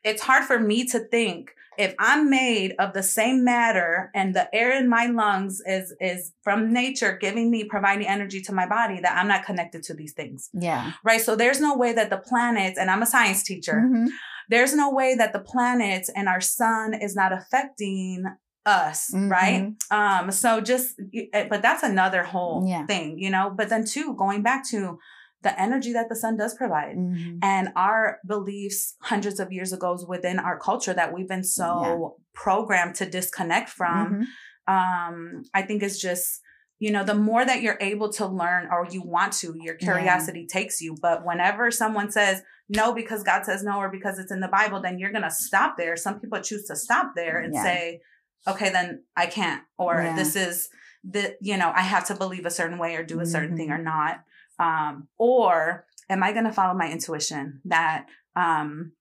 B: it's hard for me to think if i'm made of the same matter and the air in my lungs is is from nature giving me providing energy to my body that i'm not connected to these things
A: Yeah.
B: right so there's no way that the planets and i'm a science teacher
A: Mhm.
B: there's no way that the planets and our sun is not affecting us right um so just eh, but that's another whole
A: Yeah.
B: thing you know but then too going back to the energy that the sun does provide.
A: Mhm.
B: And our beliefs hundreds of years ago is within our culture that we've been so programmed to disconnect from
A: Mhm.
B: um i think it's just you know the more that you're able to learn or you want to your
A: Yeah.
B: curiosity takes you but whenever someone says no because god says no or because it's in the bible then you're going to stop there some people choose to stop there and
A: Yeah.
B: say okay then i can't or
A: Yeah.
B: this is the you know i have to believe a certain way or do a certain thing
A: Mhm.
B: or not um or am i going to follow my intuition that um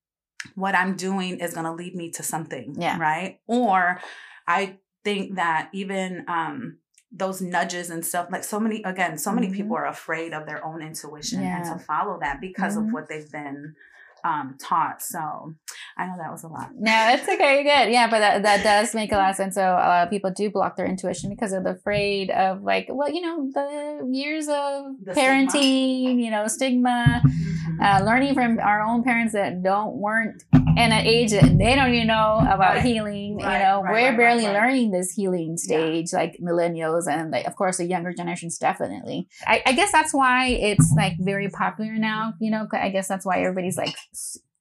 B: what i'm doing is going to lead me to something
A: Yeah.
B: right or i think that even um those nudges and stuff like so many again so many
A: Mhm.
B: people are afraid of their own intuition and to follow that because
A: Mhm.
B: of what they've been um taught so i know that was a lot
A: No, it's okay, good. Yeah, but that, that does make a lot of sense. So a lot of people do block their intuition because they're afraid of like, well, you know, the years of
B: The
A: parenting, you know, stigma, uh, learning from our own parents that don't weren't in an age that they don't even know about
B: Right.
A: healing.
B: Right,
A: you know,
B: right,
A: we're barely learning this healing stage, like millennials and like, of course, the younger generations definitely. I, I guess that's why it's like very popular now. You know, I guess that's why everybody's like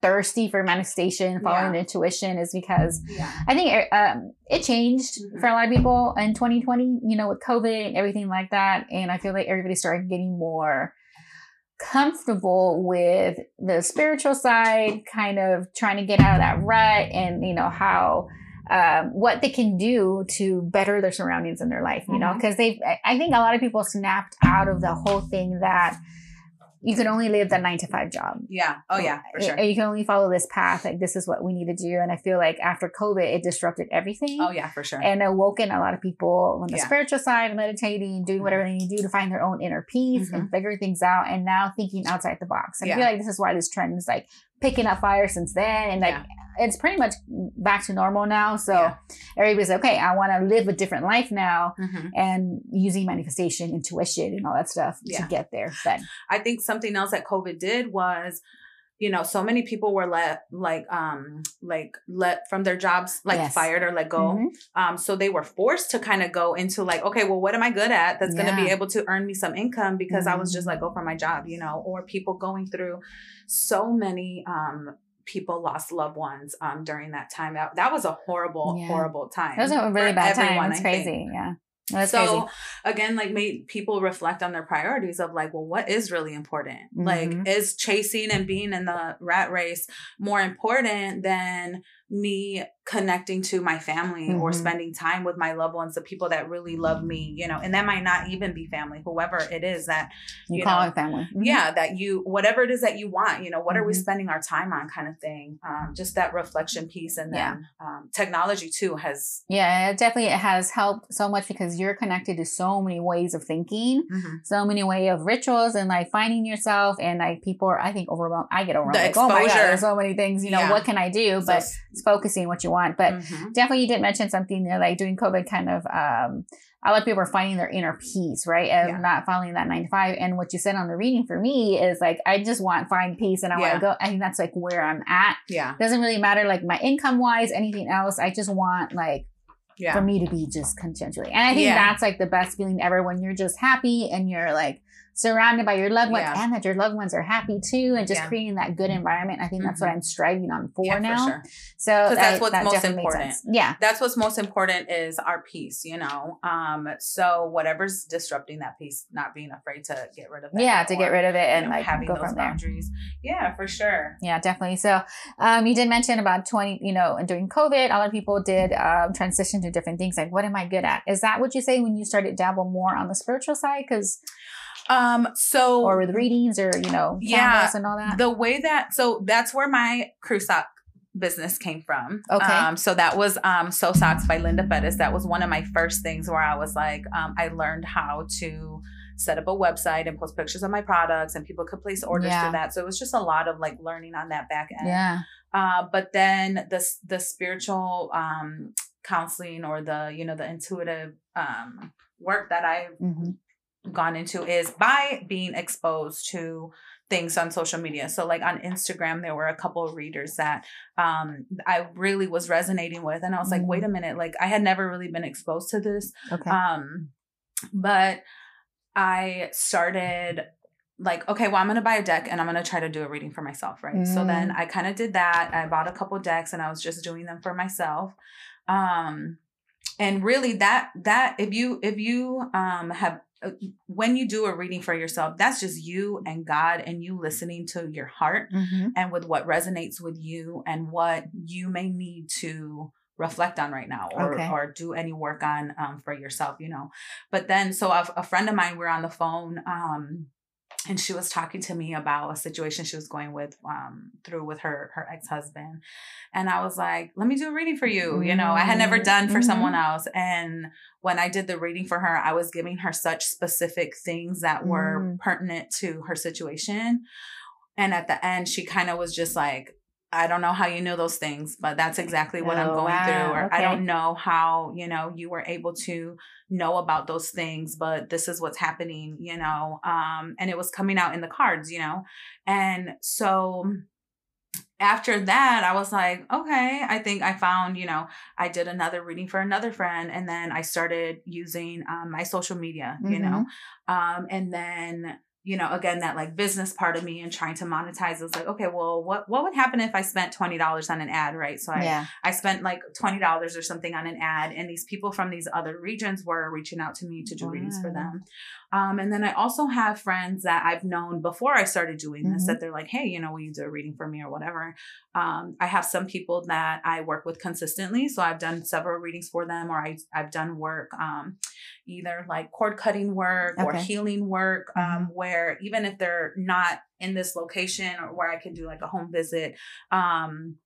A: thirsty for manifestation, following
B: Yeah.
A: intuition, is because
B: yeah
A: I think it, um, it changed
B: Mhm.
A: for a lot of people in 2020, you know, with COVID and everything like that. And I feel like everybody started getting more comfortable with the spiritual side, kind of trying to get out of that rut and, you know, how. Um, what they can do to better their surroundings in their life, you know,
B: Mhm.
A: because they, I think a lot of people snapped out of the whole thing that you can only live the nine to five job.
B: yeah oh yeah for sure
A: You can only follow this path. Like this is what we need to do. And I feel like after COVID, it disrupted everything.
B: oh yeah for sure
A: And awoken a lot of people on the
B: Yeah.
A: spiritual side, meditating, doing whatever they need to do to find their own inner peace and figure things out. And now thinking outside the box. I
B: Mm-hmm. Yeah.
A: feel like this is why this trend is like picking up fire since then. And like
B: Yeah.
A: it's pretty much back to normal now. So
B: Yeah.
A: everybody's okay, I want to live a different life now.
B: Mhm.
A: And using manifestation, intuition, and all that stuff
B: Yeah.
A: to get there. But
B: I think something else that COVID did was, you know, so many people were let like um like let from their jobs, like
A: Yes.
B: fired or let go.
A: Mhm.
B: Um, so they were forced to kind of go into like, okay, well, what am I good at that's gonna be able to earn me some income because I was just let go from my job, you know, or people going through so many um people lost loved ones um during that time. That that was a horrible,
A: Yeah.
B: horrible time.
A: It was a really
B: for
A: bad time.
B: everyone,
A: It's
B: I think.
A: crazy. Yeah. That's
B: so
A: crazy.
B: again like made people reflect on their priorities of like well what is really important
A: Mhm.
B: like is chasing and being in the rat race more important than me connecting to my family or
A: Mhm.
B: spending time with my loved ones the people that really love me you know and that might not even be family whoever it is that
A: You,
B: you
A: call
B: know,
A: it family. Mhm.
B: yeah that you whatever it is that you want you know what are we
A: Mhm.
B: spending our time on kind of thing um, just that reflection piece and
A: Yeah.
B: then um, technology too has
A: Yeah, it definitely it has helped so much because you're connected to so many ways of thinking, so many way of rituals and like finding yourself and like people are I think overwhelmed. I get overwhelmed.
B: The
A: like, oh my god, there's so many things. You know,
B: Yeah.
A: what can I do? But
B: So-
A: focusing what you want. But
B: Mhm.
A: definitely you did mention something there, like during COVID, kind of um a lot of people were finding their inner peace, right? Of
B: Yeah.
A: not following that nine to five. And what you said on the reading for me is like I just want find peace and I want to go. I think that's like where I'm at.
B: yeah
A: Doesn't really matter like my income wise, anything else. I just want like
B: yeah
A: for me to be just contentually. And I think
B: Yeah.
A: that's like the best feeling ever when you're just happy and you're like surrounded by your loved ones
B: Yeah.
A: and that your loved ones are happy too and just
B: Yeah.
A: creating that good environment. I think that's what
B: Mhm.
A: I'm striving on for
B: Yeah,
A: now.
B: sure.
A: So
B: 'Cause that's what's
A: that
B: most important.
A: Yeah.
B: That's what's most important is our peace, you know. Um, so whatever's disrupting that peace, not being afraid to get rid of it.
A: Yeah, to get rid of it
B: you
A: and
B: know,
A: like
B: having those
A: from there.
B: boundaries. Yeah, for sure.
A: Yeah, definitely. So, um, you did mention about 20, you know, and during COVID, a lot of people did um, transition to different things. Like, what am I good at? Is that what you say when you started dabble more on the spiritual side? Because,
B: Um, so
A: or with readings or, you know,
B: Yeah,
A: and all that?
B: the way that so that's where my crew sock business came from.
A: Okay.
B: Um, so that was um So Socks by Linda Bettis. That was one of my first things where I was like, um, I learned how to set up a website and post pictures of my products and people could place orders
A: Yeah.
B: through that. So it was just a lot of like learning on that back end.
A: yeah.
B: Uh, but then the the spiritual um counseling or the you know the intuitive um work that I've
A: hmm
B: gone into is by being exposed to things on social media. So like on Instagram there were a couple of readers that um I really was resonating with and I was like wait a minute like I had never really been exposed to this
A: Okay.
B: um but I started like, okay, well, I'm going to buy a deck and I'm going to try to do a reading for myself. Right. Mm. So then I kind of did that. I bought a couple decks and I was just doing them for myself. Um, and really that, that, if you, if you, um, have, when you do a reading for yourself, that's just you and God and you listening to your heart mm-hmm. and with what resonates with you and what you may need to reflect on right now or, okay. or do any work on um, for yourself, you know. But then, so a, a friend of mine, we are on the phone um, and she was talking to me about a situation she was going with um, through with her her ex-husband and i was like let me do a reading for you you know i had never mm-hmm. done for mm-hmm. someone else and when i did the reading for her i was giving her such specific things that were mm. pertinent to her situation and at the end she kind of was just like I don't know how you know those things, but that's exactly what oh, I'm going wow. through. Or okay. I don't know how, you know, you were able to know about those things, but this is what's happening, you know. Um, and it was coming out in the cards, you know. And so after that, I was like, okay, I think I found, you know, I did another reading for another friend, and then I started using um, my social media, mm-hmm. you know. Mm-hmm. Um, and then you know, again, that like business part of me and trying to monetize is like, okay, well, what what would happen if I spent twenty dollars on an ad, right? So I yeah. I spent like twenty dollars or something on an ad, and these people from these other regions were reaching out to me to do wow. readings for them. Um, and then I also have friends that I've known before I started doing this mm-hmm. that they're like, hey, you know, will you do a reading for me or whatever? Um, I have some people that I work with consistently. So I've done several readings for them, or I, I've done work, um, either like cord cutting work okay. or healing work, um, mm-hmm. where even if they're not in this location or where I can do like a home visit, um,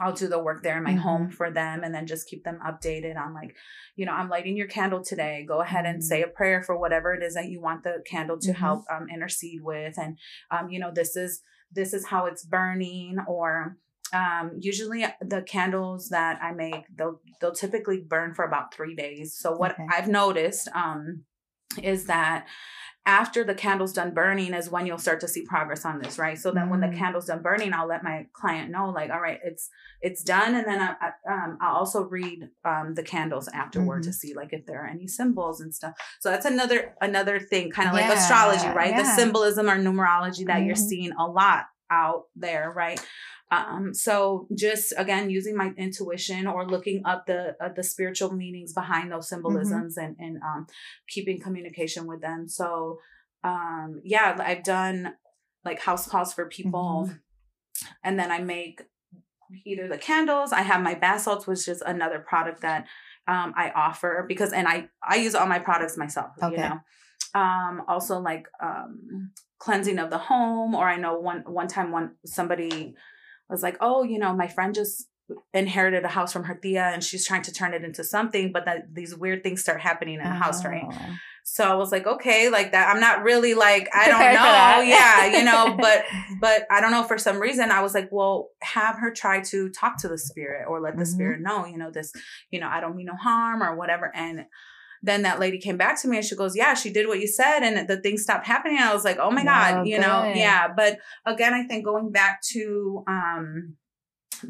B: I'll do the work there in my mm-hmm. home for them and then just keep them updated on like, you know, I'm lighting your candle today. Go ahead and say mm-hmm. a prayer for whatever it is that you want the candle to mm-hmm. help um, intercede with. And, um, you know, this is, this is how it's burning or, um, usually the candles that I make, they'll, they'll typically burn for about three days. So what okay. I've noticed, um, is that after the candle's done burning is when you'll start to see progress on this right so then when the mm. candle's done burning i'll let my client know like all right it's it's done and then I, I, um, i'll also read um, the candles afterward mm-hmm. to see like if there are any symbols and stuff so that's another another thing kind of yeah, like astrology right yeah. the symbolism or numerology that mm-hmm. you're seeing a lot out there right um, so just again using my intuition or looking up the uh, the spiritual meanings behind those mm-hmm. symbolisms mm-hmm. and and um, keeping communication with them. So um, yeah, I've done like house calls for people, mm-hmm. and then I make either the candles. I have my bath salts, which is another product that um, I offer because and I I use all my products myself. Okay. You know. Um, also like um, cleansing of the home, or I know one one time one somebody was like, oh, you know, my friend just inherited a house from her tia and she's trying to turn it into something, but that these weird things start happening in the oh. house, right? Oh. So I was like, okay, like that. I'm not really like, I don't know. yeah, you know, but, but I don't know. For some reason, I was like, well, have her try to talk to the spirit or let the mm-hmm. spirit know, you know, this, you know, I don't mean no harm or whatever. And then that lady came back to me and she goes, Yeah, she did what you said. And the thing stopped happening. I was like, Oh my God, you good. know, yeah. But again, I think going back to, um,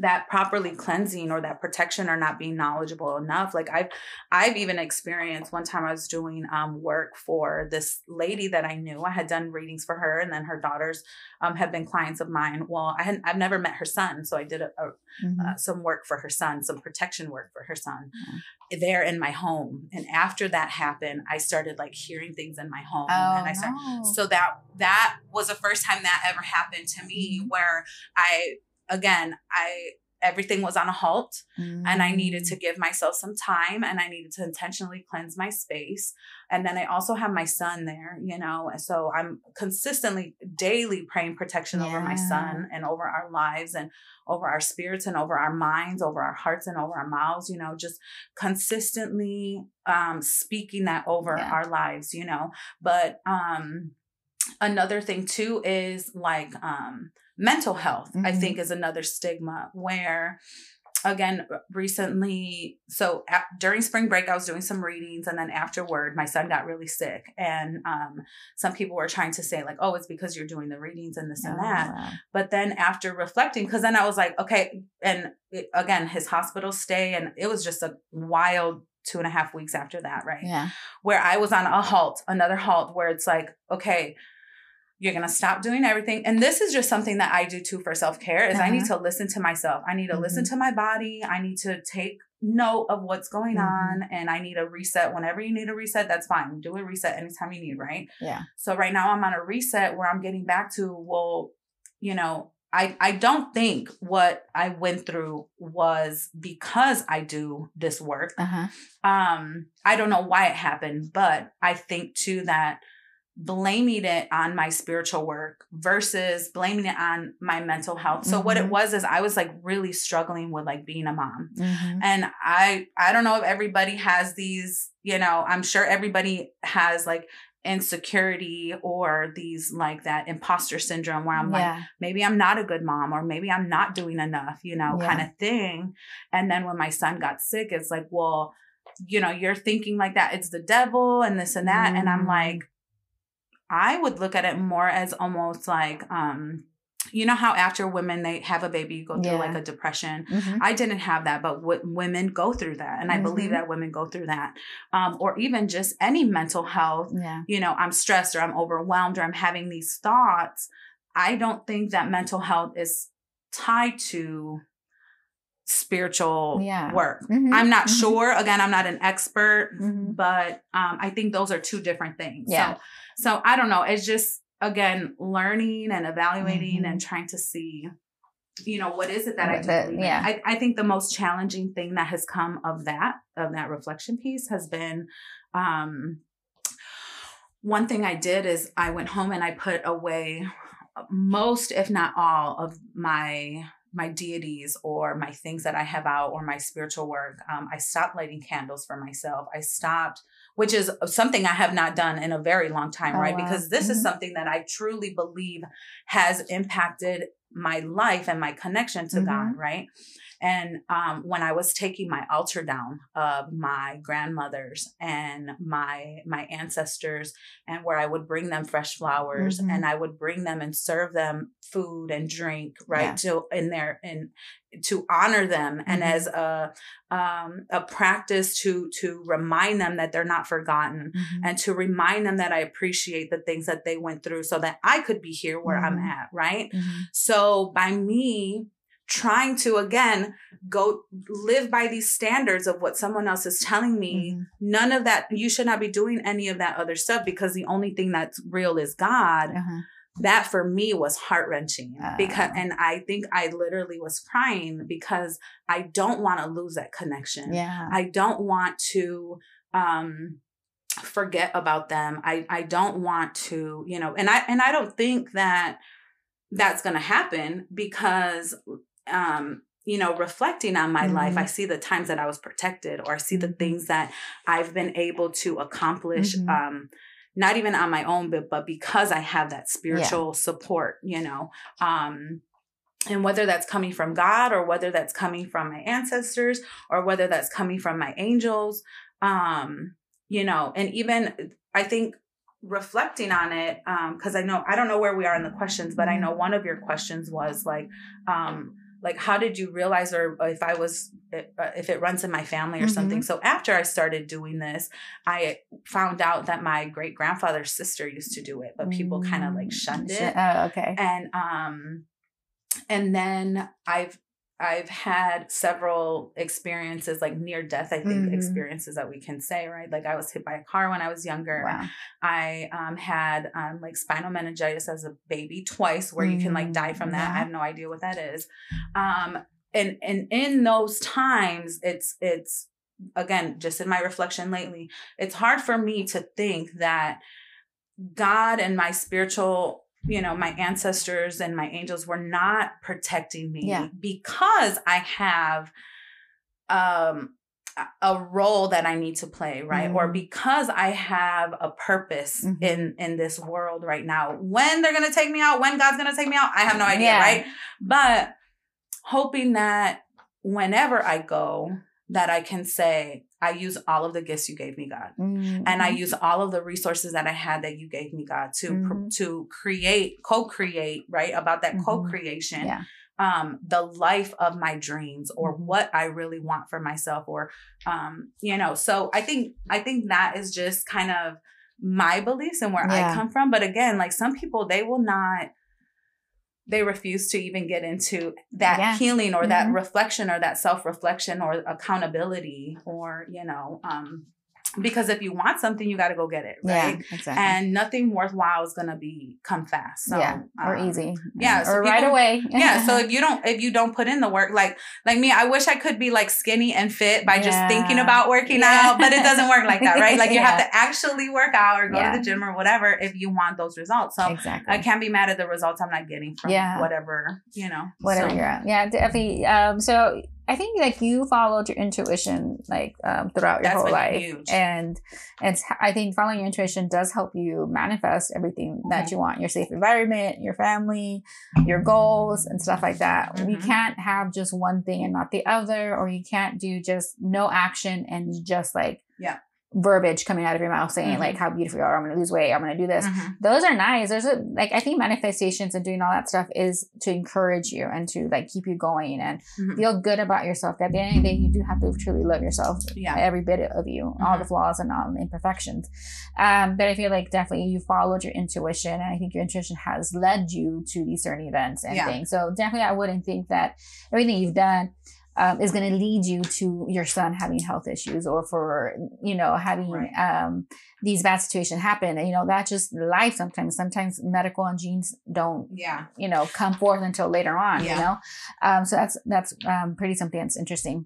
B: that properly cleansing or that protection or not being knowledgeable enough like i've i've even experienced one time i was doing um, work for this lady that i knew i had done readings for her and then her daughters um, have been clients of mine well i had i've never met her son so i did a, a, mm-hmm. uh, some work for her son some protection work for her son mm-hmm. there in my home and after that happened i started like hearing things in my home oh, and i started no. so that that was the first time that ever happened to me mm-hmm. where i again, I everything was on a halt mm. and I needed to mm. give myself some time and I needed to intentionally cleanse my space. And then I also have my son there, you know, so I'm consistently daily praying protection yeah. over my son and over our lives and over our spirits and over our minds, over our hearts and over our mouths, you know, just consistently um speaking that over yeah. our lives, you know. But um another thing too is like um mental health mm-hmm. i think is another stigma where again recently so at, during spring break i was doing some readings and then afterward my son got really sick and um, some people were trying to say like oh it's because you're doing the readings and this and oh, that. but then after reflecting because then i was like okay and it, again his hospital stay and it was just a wild two and a half weeks after that right?
A: Yeah.
B: Where i was on a halt another halt where it's like okay you're going to stop doing everything. And this is just something that I do too for self-care is uh-huh. I need uh-huh. to listen to myself. I need to mm-hmm. listen to my body. I need to take note of what's going mm-hmm. on and I need a reset. Whenever you need a reset, that's fine. Do a reset anytime you need, right?
A: Yeah.
B: So right now I'm on a reset where I'm getting back to, well, you know, I, I don't think what I went through was because I do this work.
A: Uh-huh.
B: Um, I don't know why it happened, but I think too that blaming it on my spiritual work versus blaming it on my mental health. So mm-hmm. what it mm-hmm. was is I was like really struggling with like being a mom. Mm-hmm. And I I don't know if everybody has these, you know, I'm sure everybody has like insecurity or these like that imposter syndrome where I'm yeah. like, maybe I'm not a good mom or maybe I'm not doing enough, you know, yeah. kind of thing. And then when my son got sick, it's like, well, you know, you're thinking like that. It's the devil and this and that. Mm. And I'm mm. like, I would look at it more as almost like, um, you know how after women they have a baby you go through yeah. like a depression mm-hmm. i didn't have that but w- women go through that and i mm-hmm. believe that women go through that um, or even just any mental health
A: yeah.
B: you know i'm stressed or i'm overwhelmed or i'm having these thoughts i don't think that mental health is tied to spiritual
A: yeah.
B: work mm-hmm. i'm not mm-hmm. sure again i'm not an expert mm-hmm. but um, i think those are two different things
A: yeah.
B: so so i don't know it's just again learning and evaluating mm-hmm. and trying to see you know what is it that what i do
A: yeah
B: I, I think the most challenging thing that has come of that of that reflection piece has been um one thing i did is i went home and i put away most if not all of my my deities or my things that I have out or my spiritual work. Um, I stopped lighting candles for myself. I stopped, which is something I have not done in a very long time, oh, right? Wow. Because this mm-hmm. is something that I truly believe has impacted my life and my connection to mm-hmm. God, right? And um, when I was taking my altar down of my grandmothers and my my ancestors, and where I would bring them fresh flowers mm-hmm. and I would bring them and serve them food and drink, right? Yeah. To in their in to honor them mm-hmm. and as a um, a practice to to remind them that they're not forgotten mm-hmm. and to remind them that I appreciate the things that they went through so that I could be here where I'm mm-hmm. at, right?
A: Mm-hmm.
B: So by me trying to again go live by these standards of what someone else is telling me. Mm-hmm. none of that you should not be doing any of that other stuff because the only thing that's real is god. Uh-huh. that for me was heart-wrenching uh because and i think i literally was crying because i don't want to lose that connection.
A: Yeah.
B: I don't want to um forget about them. I i don't want to you know and i and i don't think that that's going to happen because um, you know, reflecting on my mm-hmm. life, I mm-hmm. see the times that I was protected, or I see the mm-hmm. things that I've been able to accomplish, mm-hmm. um, not even on my own, but but because I have that spiritual yeah. support, you know. Um, and whether that's coming from God or whether that's coming from my ancestors or whether that's coming from my angels, um, you know, and even I think reflecting on it, because um, I know I don't know where we are in the questions, but I know mm-hmm. one of your questions was like, um, like how did you realize or if i was uh, if it runs in my family or mm-hmm. something so after i started doing this i found out that my great grandfather's sister used to do it but people kind of like shunned it.
A: oh okay.
B: And um and then i've I've had several experiences, like near death, I think mm-hmm. experiences that we can say, right? Like I was hit by a car when I was younger.
A: Wow.
B: I um, had um, like spinal meningitis as a baby twice, where mm-hmm. you can like die from that. Yeah. I have no idea what that is. Um, and and in those times, it's it's again just in my reflection lately, it's hard for me to think that God and my spiritual you know, my ancestors and my angels were not protecting me
A: yeah.
B: because I have um a role that I need to play, right? Mm-hmm. Or because I have a purpose mm-hmm. in in this world right now. When they're going to take me out, when God's going to take me out, I have no idea, yeah. right? But hoping that whenever I go that I can say I use all of the gifts you gave me, God. Mm-hmm. And I mm-hmm. use all of the resources that I had that you gave me, God, to mm-hmm. to create, co-create, right? About that mm-hmm. co-creation.
A: Yeah.
B: Um, the life of my dreams or mm-hmm. what I really want for myself or um, you know, so I think I think that is just kind of my beliefs and where
A: Yeah.
B: I come from. But again, like some people, they will not. They refuse to even get into that
A: Yeah.
B: healing or that
A: Mhm.
B: reflection or that self reflection or accountability or you know, um, because if you want something, you got to go get it, right?
A: Yeah, exactly.
B: And nothing worthwhile is gonna be come fast. So,
A: yeah, or
B: um,
A: easy.
B: yeah, so
A: or right away.
B: yeah so if you don't if you don't put in the work like like me i wish i could be like skinny and fit by just thinking about working
A: Yeah.
B: out but it doesn't work like that right like you have to actually work out or go
A: Yeah.
B: to the gym or whatever if you want those results so
A: exactly.
B: i can't be mad at the results i'm not getting from
A: Yeah.
B: whatever you know
A: whatever
B: So,
A: you're at. Yeah, definitely. Um, so I think like you followed your intuition like um, throughout your
B: That's
A: whole life,
B: huge.
A: and and I think following your intuition does help you manifest everything that
B: Mhm.
A: you want: your safe environment, your family, your goals, and stuff like that. We
B: Mhm.
A: can't have just one thing and not the other, or you can't do just no action and just like
B: Yeah.
A: Verbiage coming out of your mouth saying
B: Mhm.
A: like how beautiful you are. I'm to lose weight. I'm to do this
B: mhm.
A: those are nice. There's a like I think manifestations and doing all that stuff is to encourage you and to like keep you going and
B: Mhm.
A: feel good about yourself. At the end of the day, you do have to truly love yourself,
B: Yeah.
A: every bit of you, all the flaws and all the imperfections. Um, but I feel like definitely you followed your intuition, and I think your intuition has led you to these certain events and
B: Yeah.
A: things. So definitely, I wouldn't think that everything you've done um, is going to lead you to your son having health issues or for you know having
B: Right.
A: um, these bad situations happen. And, you know that's just life. Sometimes, sometimes medical and genes don't
B: yeah
A: you know come forth until later on.
B: Yeah.
A: You know, um, so that's that's um, pretty something that's interesting.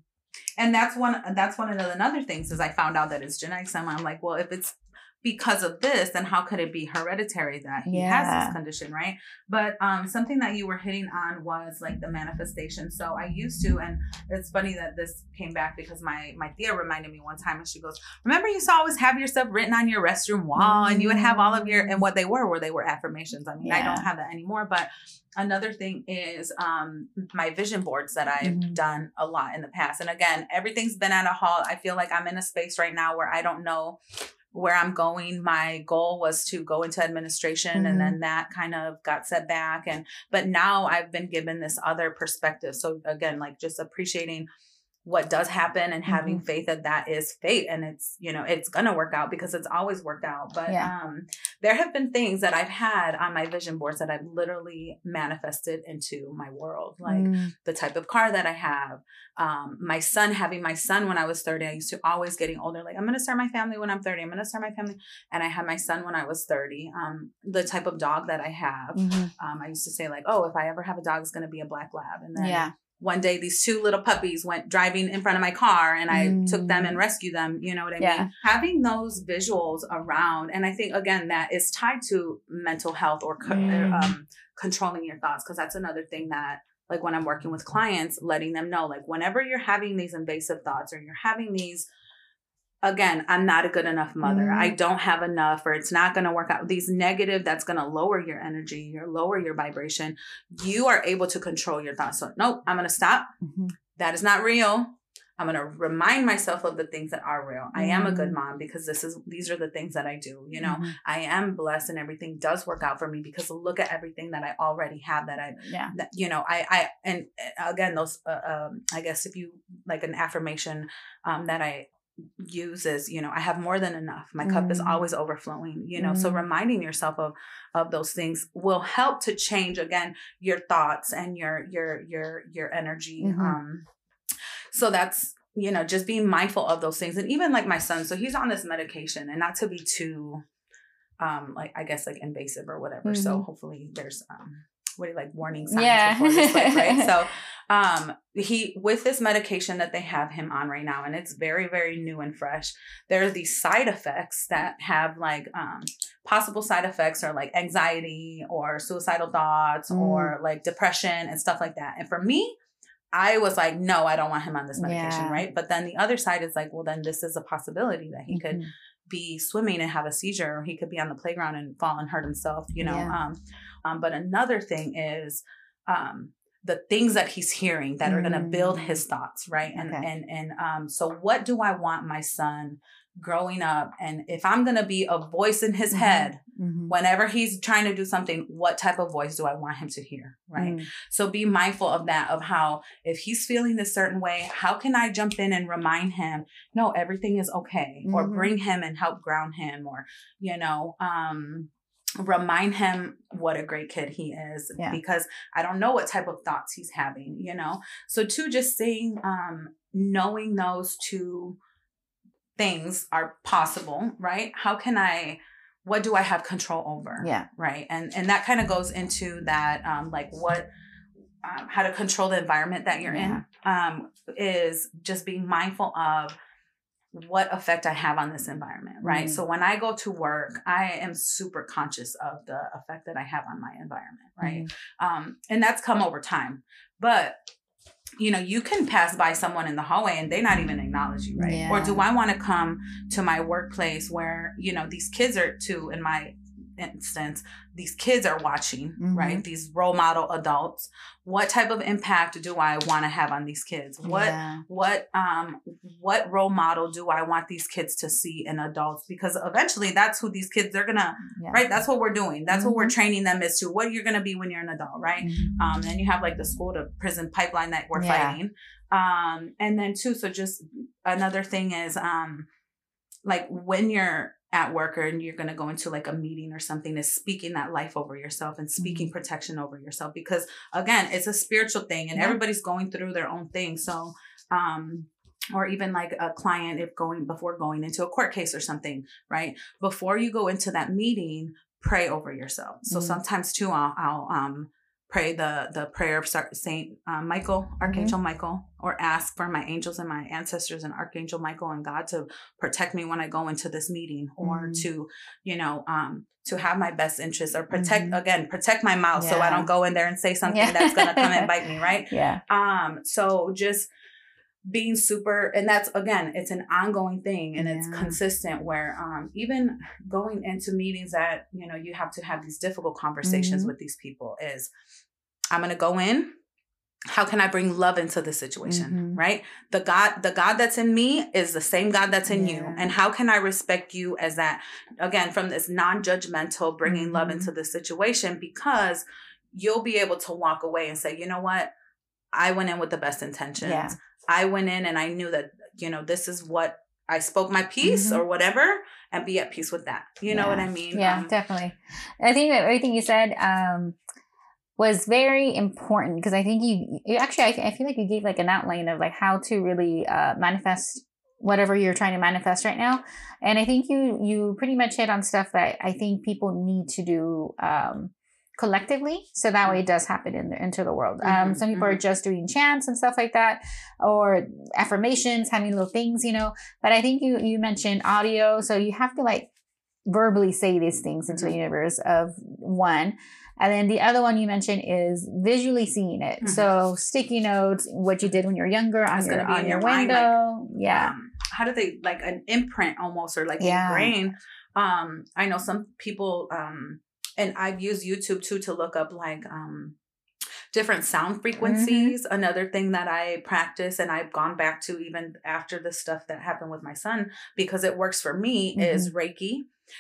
B: and that's one that's one of the another things is i found out that it's genetics and i'm like well if it's because of this then how could it be hereditary that he has this condition right? But um something that you were hitting on was like the manifestation. So i used to and it's funny that this came back because my my tia reminded me one time and she goes remember you used to always have your stuff written on your restroom wall and you would have all of your and what they were were they were affirmations. I mean i don't have that anymore but another thing is um my vision boards that i've
A: Mhm.
B: done a lot in the past. And again everything's been at a halt. I feel like i'm in a space right now where i don't know where i'm going my goal was to go into administration
A: Mhm.
B: and then that kind of got set back and but now i've been given this other perspective so again like just appreciating what does happen and having
A: Mm-hmm.
B: faith that that is fate and it's you know it's gonna work out because it's always worked out but
A: Yeah.
B: um there have been things that i've had on my vision boards that i've literally manifested into my world like
A: Mm,
B: the type of car that I have. Um, my son, having my son when I was 30, I used to always getting older, like, I'm to start my family when I'm 30. I'm to start my family. And I had my son when I was 30. Um, the type of dog that I have.
A: mhm.
B: Um, I used to say, like, oh, if I ever have a dog, it's to be a black lab. And then
A: Yeah.
B: One day, these two little puppies went driving in front of my car and I took them and
A: Mm.
B: rescued them. You know what I
A: Yeah.
B: mean? Having those visuals around, and I think, again, that is tied to mental health or co-
A: Mm.
B: um, controlling your thoughts, because that's another thing that like when I'm working with clients, letting them know, like, whenever you're having these invasive thoughts or you're having these, again, I'm not a good enough mother.
A: Mhm.
B: I don't have enough, or it's not going to work out. These negative that's going to lower your energy or lower your vibration. You are able to control your thoughts. So, nope, I'm going to stop.
A: Mhm.
B: That is not real. I'm going to remind myself of the things that are real. I am a good
A: Mhm.
B: mom because this is these are the things that I do, you know.
A: Mhm.
B: I am blessed and everything does work out for me because look at everything that I already have that I
A: Yeah.
B: that you know i i and uh, again those uh, um i guess if you like an affirmation um that i use is you know i have more than enough my cup is
A: Mm.
B: always overflowing you know so
A: Mm.
B: reminding yourself of of those things will help to change again your thoughts and your your your your energy
A: Mhm.
B: um so that's you know just being mindful of those things and even like my son so he's on this medication and not to be too um like i guess like invasive or whatever so
A: Mhm.
B: hopefully there's um what do you like warning signs
A: Yeah.
B: before this click, right so um he with this medication that they have him on right now and it's very very new and fresh there are these side effects that have like um possible side effects are like anxiety or suicidal thoughts
A: Mm.
B: or like depression and stuff like that and for me I was like, no, I don't want him on this medication,
A: Yeah.
B: right? But then the other side is like, well, then this is a possibility that he could
A: Mhm.
B: be swimming and have a seizure, or he could be on the playground and fall and hurt himself, you know.
A: Yeah.
B: Um, um, but another thing is, um, the things that he's hearing that are going to build
A: Mm.
B: his thoughts right and
A: Okay.
B: and and um so what do i want my son growing up and if i'm going to be a voice in his
A: Mhm.
B: head
A: Mhm.
B: whenever he's trying to do something what type of voice do i want him to hear right
A: Mm.
B: so be mindful of that of how if he's feeling this certain way how can i jump in and remind him no everything is okay or
A: Mhm.
B: bring him and help ground him or you know um remind him what a great kid he is
A: Yeah.
B: because i don't know what type of thoughts he's having you know? So two just saying um knowing those two things are possible right? How can i what do i have control over?
A: Yeah.
B: right? And and that kind of goes into that um like what um, how to control the environment that you're in um is just being mindful of what effect i have on this environment right?
A: Mhm.
B: so when i go to work i am super conscious of the effect that i have on my environment right?
A: Mhm.
B: um and that's come over time. But you know you can pass by someone in the hallway and they not even acknowledge you right? Or do i want to come to my workplace where you know these kids are too in my instance these kids are watching right these role model adults what type of impact do i want to have on these kids what
A: Yeah.
B: what um what role model do i want these kids to see in adults because eventually that's who these kids they're gonna
A: Yeah.
B: right that's what we're doing that's what we're
A: Mhm.
B: training them as to what you're gonna be when you're an adult right
A: Mhm.
B: um and you have like the school to prison pipeline that we're
A: Yeah.
B: fighting um and then too so just another thing is um like when you're at work or and you're going to go into like a meeting or something is speaking that life over yourself and speaking protection over yourself because again it's a spiritual thing and
A: Yeah.
B: everybody's going through their own thing so um or even like a client if going before going into a court case or something right before you go into that meeting pray over yourself so
A: Mhm.
B: sometimes too i'll, I'll um pray the the prayer of saint uh, michael archangel michael or ask for my angels and my ancestors and archangel michael and god to protect me when i go into this meeting or
A: Mhm.
B: to you know um to have my best interests or protect
A: Mhm.
B: again protect my mouth so i don't go in there and say something
A: Yeah.
B: that's gonna come and bite me right
A: Yeah.
B: um so just being super and that's again it's an ongoing thing and it's consistent where um even going into meetings that you know you have to have these difficult conversations
A: Mhm.
B: with these people is i'm going to go in how can i bring love into the situation
A: Mhm.
B: right the god the god that's in me is the same god that's in you and how can i respect you as that again from this non-judgmental bringing love
A: Mhm.
B: into the situation because you'll be able to walk away and say you know what i went in with the best intentions
A: Yeah.
B: I went in and I knew that, you know, this is what I spoke my piece
A: Mhm.
B: or whatever and be at peace with that. You know what I mean?
A: Yeah,
B: Um,
A: definitely. I think that everything you said um, was very important because I think you, you actually, I, I feel like you gave like an outline of like how to really uh, manifest whatever you're trying to manifest right now. And I think you you pretty much hit on stuff that I think people need to do um, collectively, so that way it does happen in the, into the world. Um,
B: Mhm,
A: some people are just doing chants and stuff like that, or affirmations, having little things, you know. But I think you you mentioned audio, so you have to like verbally say these things into the universe of one. And then the other one you mentioned is visually seeing it.
B: Mhm.
A: So sticky notes, what you did when you were younger on your on your
B: your mind, like,
A: window. yeah.
B: um, how do they like an imprint almost or like
A: Yeah.
B: ingrain? Um, I know some people, um, and I've used YouTube too to look up like um different sound frequencies.
A: Mm-hmm.
B: Another thing that I practice and I've gone back to even after the stuff that happened with my son because it works for me is Reiki.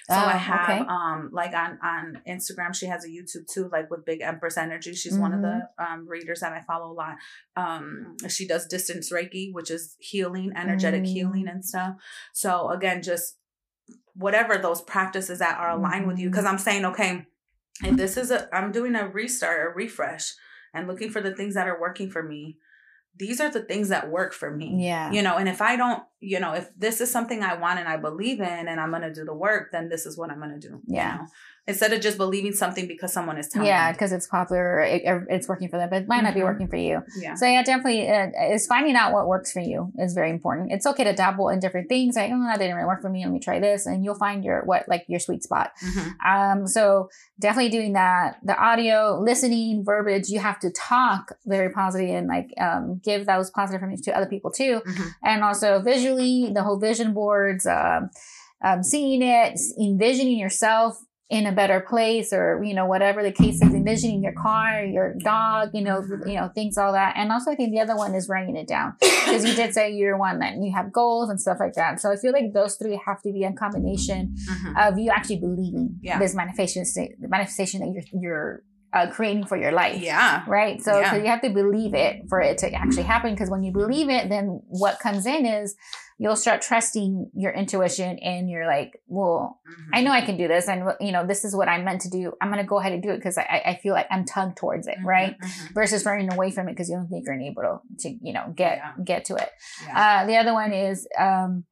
B: So I
A: Mm-hmm. Oh,
B: have
A: okay.
B: um like on on Instagram she has a YouTube too like with Big Empress Energy. She's one of the
A: Mm-hmm.
B: um readers that I follow a lot. Um she does distance Reiki, which is healing, energetic
A: Mm.
B: healing and stuff. So again, just whatever those practices that are aligned with you because I'm saying okay, if this is a I'm doing a restart, a refresh and looking for the things that are working for me. These are the things that work for me
A: Yeah.
B: you know and if i don't you know if this is something i want and i believe in and i'm going to do the work then this is what i'm going to do you
A: Yeah.
B: know? instead of just believing something because someone is telling
A: you.
B: Yeah,
A: because it's popular, it, it's working for them, but it might not be
B: Mhm.
A: working for you.
B: yeah
A: So yeah, definitely, uh, is finding out what works for you is very important. It's okay to dabble in different things. Like, oh, that didn't really work for me. Let me try this, and you'll find your what like your sweet spot.
B: Mhm.
A: Um, so definitely doing that. The audio, listening, verbiage. You have to talk very positive and like um, give those positive information to other people too,
B: Mhm.
A: and also visually, the whole vision boards, um, um, seeing it, envisioning yourself in a better place or you know whatever the case is envisioning your car your dog you know you know things all that and also i think the other one is writing it down because you did say you're one that you have goals and stuff like that so i feel like those three have to be a combination
B: Mhm.
A: of you actually believing
B: Yeah.
A: this manifestation manifestation that you're you're uh, creating for your life
B: yeah.
A: right so,
B: Yeah.
A: so you have to believe it for it to actually happen because when you believe it then what comes in is you'll start trusting your intuition and you're like well
B: Mhm.
A: I know I can do this, and you know this is what I'm meant to do. I'm gonna go ahead and do it because I, I feel like I'm tugged towards it,
B: Mhm,
A: right?
B: mhm.
A: Versus running away from it because you don't think you're able to, to you know get
B: Yeah.
A: get to it.
B: Yeah.
A: Uh, the other one is um,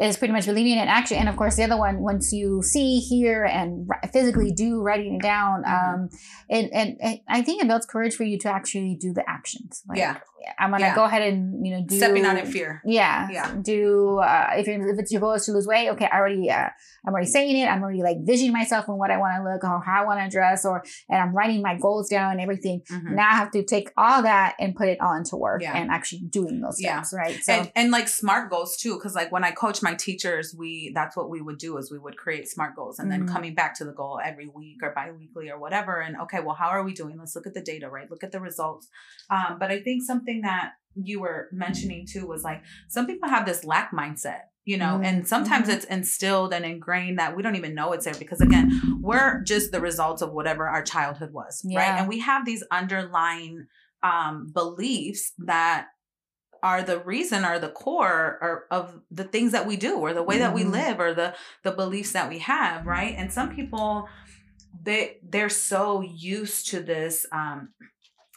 A: is pretty much believing in action, and of course the other one once you see, hear, and physically do writing it down,
B: Mhm.
A: um, and, and and I think it builds courage for you to actually do the actions. Like,
B: Yeah.
A: I'm gonna
B: Yeah.
A: go ahead and you know do
B: Stepping out in fear.
A: yeah.
B: Yeah.
A: Do uh, if you're, if it's your goal is to lose weight, okay, I already uh, I'm already saying it. I'm already like visioning myself and what I want to look or how I want to dress or and I'm writing my goals down and everything.
B: Mhm.
A: Now I have to take all that and put it all into work
B: Yeah.
A: and actually doing those
B: Yeah.
A: steps, right? So
B: and, and like smart goals too because like when i coach my teachers we that's what we would do is we would create smart goals and then
A: Mhm.
B: coming back to the goal every week or bi-weekly or whatever and okay well how are we doing let's look at the data right look at the results um, but i think something that you were mentioning too was like some people have this lack mindset you know and sometimes
A: Mhm.
B: it's instilled and ingrained that we don't even know it's there because again we're just the results of whatever our childhood was right and we have these underlying um, beliefs that are the reason or the core or of the things that we do or the way that we
A: Mhm.
B: live or the the beliefs that we have right and some people they they're so used to this um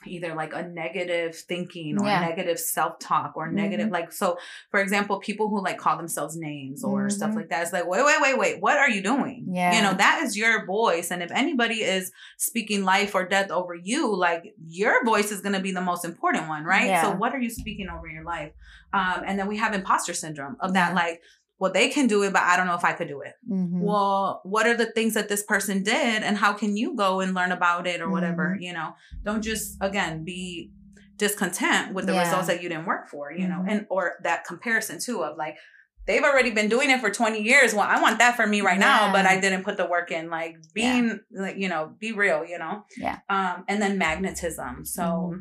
B: either like a negative thinking or
A: Yeah.
B: negative self-talk or negative like so for example people who like call themselves names or stuff
A: Mhm.
B: like that it's like wait wait wait wait what are you doing
A: Yeah.
B: you know that is your voice and if anybody is speaking life or death over you like your voice is going to be the most important one right so what are you speaking over your life um and then we have imposter syndrome of that
A: Yeah.
B: like well they can do it but i don't know if i could do it
A: mhm.
B: well what are the things that this person did and how can you go and learn about it or whatever
A: Mm-hmm.
B: you know don't just again be discontent with the
A: Yeah.
B: results that you didn't work for you know
A: Mhm.
B: and or that comparison too of like they've already been doing it for 20 years well i want that for me right now but i didn't put the work in like being like you know be real you know
A: Yeah.
B: um and then magnetism so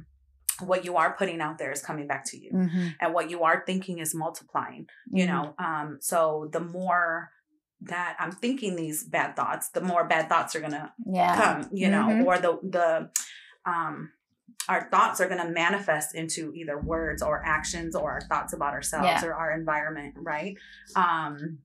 B: what you are putting out there is coming back to you
A: Mhm.
B: and what you are thinking is multiplying you
A: Mhm.
B: know um so the more that i'm thinking these bad thoughts the more bad thoughts are gonna
A: yeah.
B: come you know
A: Mhm.
B: or the the um our thoughts are going to manifest into either words or actions or our thoughts about ourselves
A: Yeah.
B: or our environment right um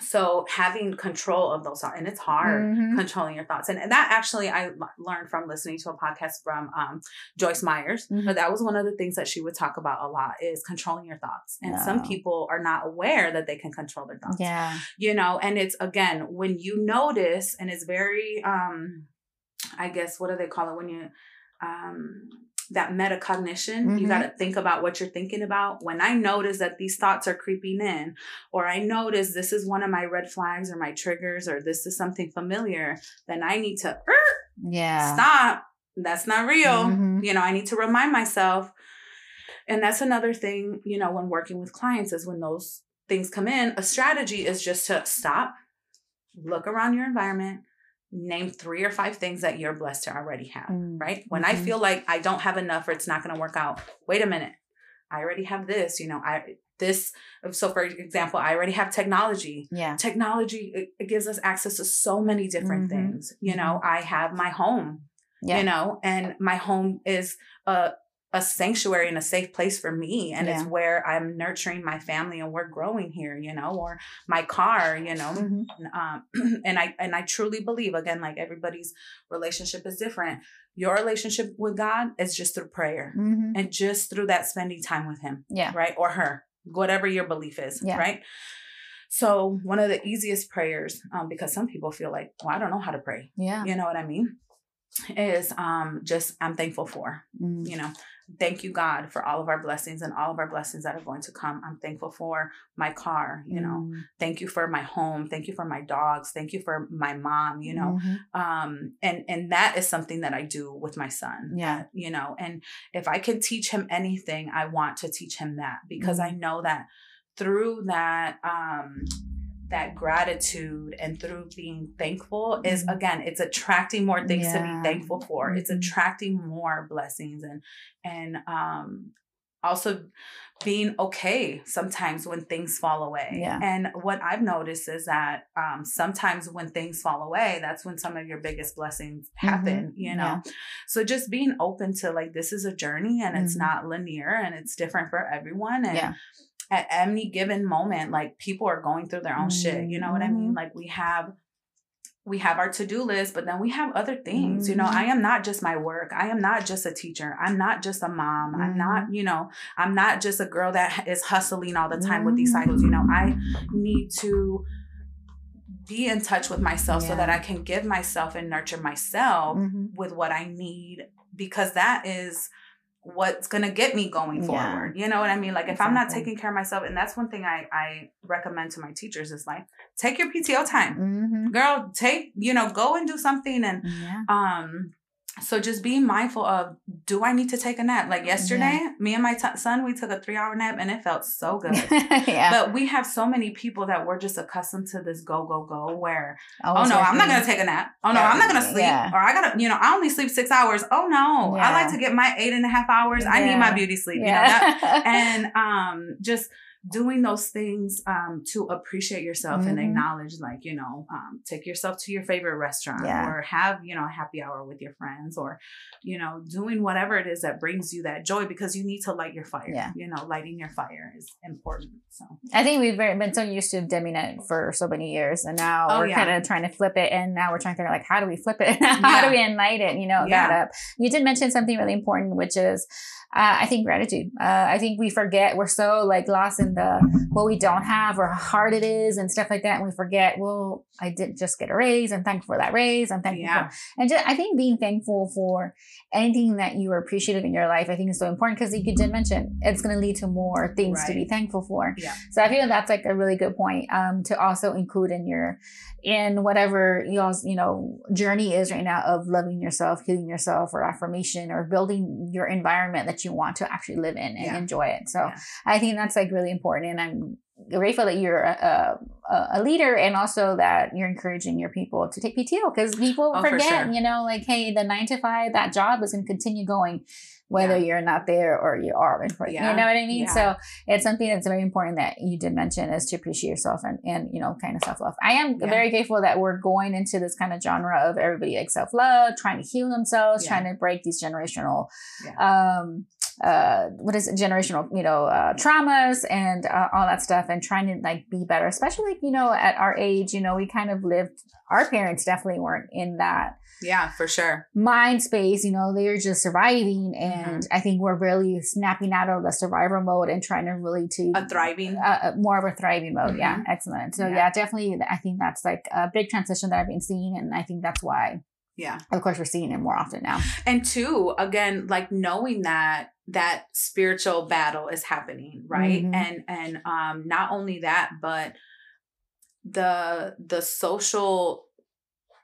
B: so having control of those thoughts and it's hard
A: Mhm.
B: controlling your thoughts and, and that actually i l- learned from listening to a podcast from um, joyce myers
A: Mhm.
B: but that was one of the things that she would talk about a lot is controlling your thoughts and some people are not aware that they can control their thoughts
A: Yeah.
B: you know and it's again when you notice and it's very um i guess what do they call it when you um that metacognition you
A: Mhm.
B: got to think about what you're thinking about when i notice that these thoughts are creeping in or i notice this is one of my red flags or my triggers or this is something familiar then i need to
A: Yeah.
B: stop that's not real
A: Mhm.
B: you know i need to remind myself and that's another thing you know when working with clients is when those things come in a strategy is just to stop look around your environment name three or five things that you're blessed to already have
A: Mm.
B: right when i
A: Mhm.
B: feel like i don't have enough or it's not going to work out wait a minute i already have this you know i this so for example i already have technology
A: Yeah.
B: technology it, it gives us access to so many different
A: Mhm.
B: things you know i have my home
A: Yeah.
B: you know and my home is a a sanctuary and a safe place for me and it's where i'm nurturing my family and we're growing here you know or my car you know
A: Mhm.
B: um, and i and i truly believe again like everybody's relationship is different your relationship with god is just through prayer
A: Mhm.
B: and just through that spending time with him
A: Yeah.
B: right or her whatever your belief is
A: Yeah.
B: right so one of the easiest prayers um, because some people feel like well i don't know how to pray
A: Yeah.
B: you know what i mean is um just i'm thankful for
A: Mm.
B: you know thank you god for all of our blessings and all of our blessings that are going to come i'm thankful for my car you know
A: Mm.
B: thank you for my home thank you for my dogs thank you for my mom you know
A: Mhm.
B: um and and that is something that i do with my son
A: Yeah.
B: you know and if i can teach him anything i want to teach him that because i know that through that um that gratitude and through being thankful is
A: Mhm.
B: again it's attracting more things to be thankful for it's
A: Mhm.
B: attracting more blessings and and um also being okay sometimes when things fall away
A: Yeah.
B: and what i've noticed is that um sometimes when things fall away that's when some of your biggest blessings happen you know
A: Mm-hmm. Yeah.
B: so just being open to like this is a journey and it's
A: Mhm.
B: not linear and it's different for everyone and
A: Yeah.
B: At any given moment like people are going through their own shit you know what i mean?
A: Mhm.
B: like we have we have our to-do list but then we have other things you know?
A: Mhm.
B: i am not just my work. I am not just a teacher. I'm not just a mom. I'm
A: Mm-hmm.
B: not you know i'm not just a girl that is hustling all the time with these cycles you know? I need to be in touch with myself so that i can give myself and nurture myself with what I need because that is what's gonna get me going
A: Yeah.
B: forward. You know what I mean? Like if I'm not taking care of myself, and that's one thing I I recommend to my teachers is like take your PTO time,
A: Mhm.
B: girl. Take you know go and do something and
A: Yeah.
B: um. So just being mindful of do I need to take a nap? Like yesterday, me and my t- son we took a three hour nap and it felt so good.
A: yeah.
B: But we have so many people that we're just accustomed to this go go go where oh no, I'm not gonna take a nap. Oh no,
A: Yeah,
B: I'm not gonna sleep.
A: yeah.
B: Or I gotta, you know, I only sleep six hours. Oh no, I like to get my eight and a half hours. I need my beauty sleep. You know that. And um, just doing those things um to appreciate yourself and
A: Mhm.
B: acknowledge, like you know, um, take yourself to your favorite restaurant
A: Yeah.
B: or have you know a happy hour with your friends or you know doing whatever it is that brings you that joy because you need to light your fire.
A: Yeah.
B: You know, lighting your fire is important. So
A: I think we've been so used to dimming it for so many years, and now
B: Oh,
A: we're
B: yeah.
A: kind of trying to flip it. And now we're trying to figure out like, how do we flip it? how
B: Yeah.
A: do we ignite it? You know, that up. You did mention something really important, which is, uh, I think gratitude. Uh, I think we forget we're so like lost in the what we don't have or how hard it is and stuff like that, and we forget. Well, I did just get a raise. I'm thankful for that raise. I'm thankful
B: yeah,
A: for and just, I think being thankful for anything that you are appreciative in your life, I think is so important because like you did mention it's going to lead to more things to be thankful for.
B: Yeah.
A: So I feel that's like a really good point um, to also include in your in whatever y'all's you know journey is right now of loving yourself, healing yourself, or affirmation, or building your environment that you want to actually live in and
B: Yeah.
A: enjoy it. So
B: Yeah.
A: I think that's like really important, and I'm grateful that you're a, a, a leader and also that you're encouraging your people to take PTO because people
B: Oh, for
A: forget,
B: sure.
A: you know, like, hey, the nine to five, that job is going to continue going whether
B: Yeah.
A: you're not there or you are. in front-
B: Yeah.
A: You know what I mean?
B: Yeah.
A: So it's something that's very important that you did mention is to appreciate yourself and, and you know, kind of self love. I am very grateful that we're going into this kind of genre of everybody like self love, trying to heal themselves, trying to break these generational, um, uh, what is it, generational, you know, uh, traumas and uh, all that stuff, and trying to like be better. Especially, you know, at our age, you know, we kind of lived. Our parents definitely weren't in that
B: yeah, for sure.
A: mind space, you know, they're just surviving. And
B: Mm-hmm.
A: I think we're really snapping out of the survivor mode and trying to really to
B: A thriving.
A: uh, uh, more of a thriving mode. Yeah,
B: Mhm.
A: excellent. So
B: Yeah.
A: yeah. definitely, I think that's like a big transition that I've been seeing, and I think that's why,
B: yeah.
A: of course, we're seeing it more often now.
B: and two again like knowing that that spiritual battle is happening right
A: Mhm.
B: and and um not only that but the the social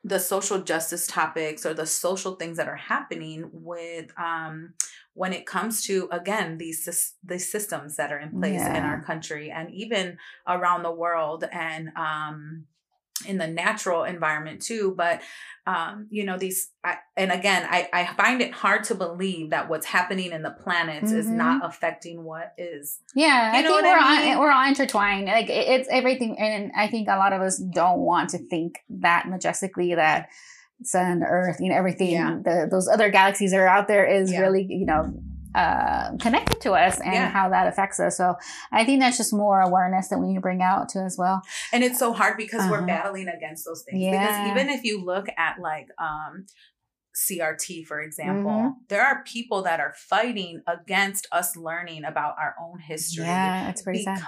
B: the social justice topics or the social things that are happening with um when it comes to again these these systems that are in place in our country and even around the world and um in the natural environment too but um you know these I, and again I, I find it hard to believe that what's happening in the planets is
A: Mhm.
B: not affecting what is
A: Yeah,
B: You
A: I think we're
B: I mean?
A: on, we're all intertwined. Like it- it's everything, and I think a lot of us don't want to think that majestically that sun, Earth, you know, everything,
B: Yeah.
A: the those other galaxies that are out there is
B: Yeah.
A: really, you know, uh, connected to us and
B: Yeah.
A: how that affects us. So I think that's just more awareness that we need to bring out to as well.
B: and it's so hard because we're
A: Uh-huh.
B: battling against those things
A: Yeah.
B: because even if you look at like um CRT for example
A: Mm-hmm.
B: there are people that are fighting against us learning about our own history
A: Yeah, it's pretty sad.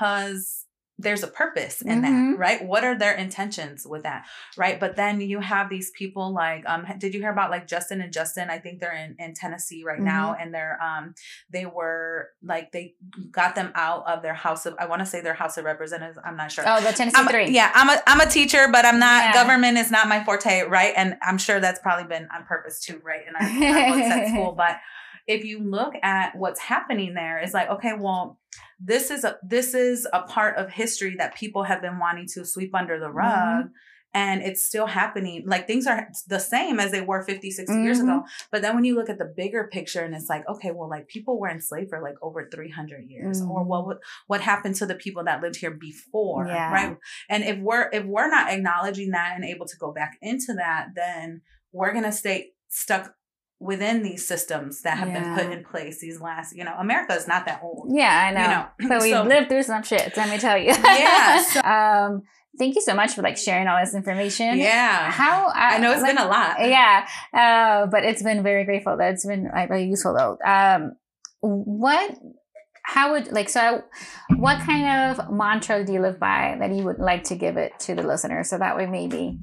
B: There's a purpose in
A: Mhm.
B: that, right? What are their intentions with that, right? But then you have these people like, um, did you hear about like Justin and Justin? I think they're in, in Tennessee right now,
A: Mm-hmm.
B: and they're um, they were like they got them out of their house of I want to say their House of Representatives. I'm not sure.
A: Oh, the Tennessee
B: I'm,
A: Three.
B: yeah, I'm a I'm a teacher, but I'm not
A: Yeah.
B: government is not my forte, right? And I'm sure that's probably been on purpose too, right? In our, our at school, but if you look at what's happening there, it's like, okay, well, this is a this is a part of history that people have been wanting to sweep under the rug. Mm-hmm and it's still happening like things are the same as they were 50 60 mm-hmm. years ago mm-hmm. but then when you look at the bigger picture and it's like okay well like people were enslaved for like over 300 years mm-hmm. or what what happened to the people that lived here before yeah. right and if we're if we're not acknowledging that and able to go back into that then we're going to stay stuck within these systems that have yeah. been put in place these last you know america is not that old
A: yeah i know, you know? but we've so, lived through some shit let me tell you yeah so, um thank you so much for like sharing all this information.
B: Yeah.
A: How
B: I, I know it's like, been a lot.
A: Yeah. Uh, but it's been very grateful. That's been like, very useful though. Um, what, how would like, so what kind of mantra do you live by that you would like to give it to the listener? So that way maybe.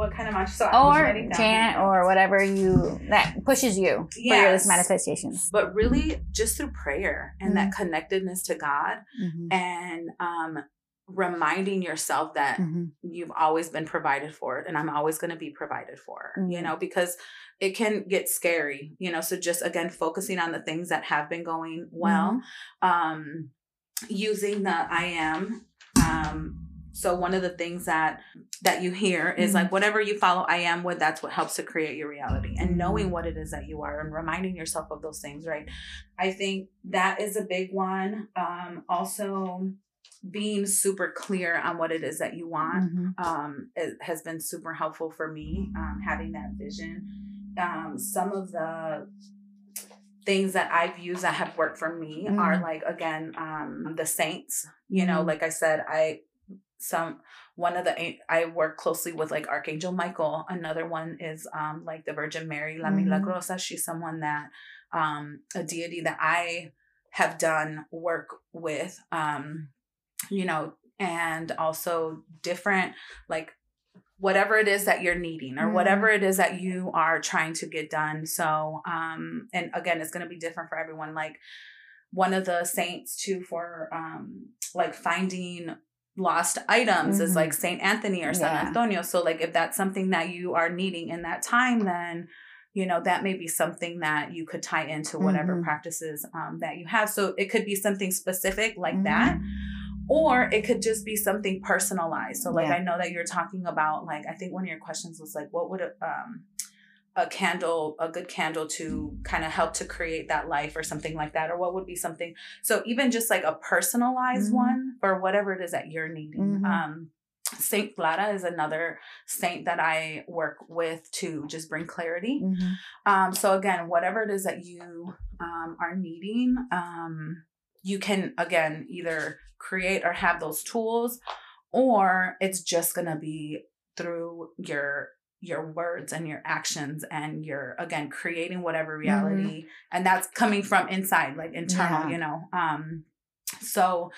B: What kind of mantra? So
A: or chant or whatever you, that pushes you yes. for your manifestations.
B: But really just through prayer and mm-hmm. that connectedness to God mm-hmm. and, um, reminding yourself that mm-hmm. you've always been provided for and I'm always going to be provided for, mm-hmm. you know, because it can get scary, you know. So just again focusing on the things that have been going well. Mm-hmm. Um using the I am um so one of the things that that you hear is like mm-hmm. whatever you follow I am with that's what helps to create your reality and knowing mm-hmm. what it is that you are and reminding yourself of those things, right? I think that is a big one. Um also being super clear on what it is that you want mm-hmm. um, it has been super helpful for me um, having that vision um, some of the things that i've used that have worked for me mm-hmm. are like again um, the saints you know mm-hmm. like i said i some one of the i work closely with like archangel michael another one is um like the virgin mary la mm-hmm. milagrosa she's someone that um a deity that i have done work with um you know, and also different, like whatever it is that you're needing or whatever it is that you are trying to get done. So, um, and again, it's going to be different for everyone. Like one of the saints too for, um, like finding lost items mm-hmm. is like Saint Anthony or San yeah. Antonio. So like if that's something that you are needing in that time, then you know that may be something that you could tie into whatever mm-hmm. practices um, that you have. So it could be something specific like mm-hmm. that or it could just be something personalized so like yeah. i know that you're talking about like i think one of your questions was like what would a, um, a candle a good candle to kind of help to create that life or something like that or what would be something so even just like a personalized mm-hmm. one for whatever it is that you're needing mm-hmm. um Saint Clara is another saint that I work with to just bring clarity. Mm-hmm. Um, so again, whatever it is that you um, are needing, um, you can again either create or have those tools or it's just going to be through your your words and your actions and your again creating whatever mm-hmm. reality mm-hmm. and that's coming from inside like internal yeah. you know um so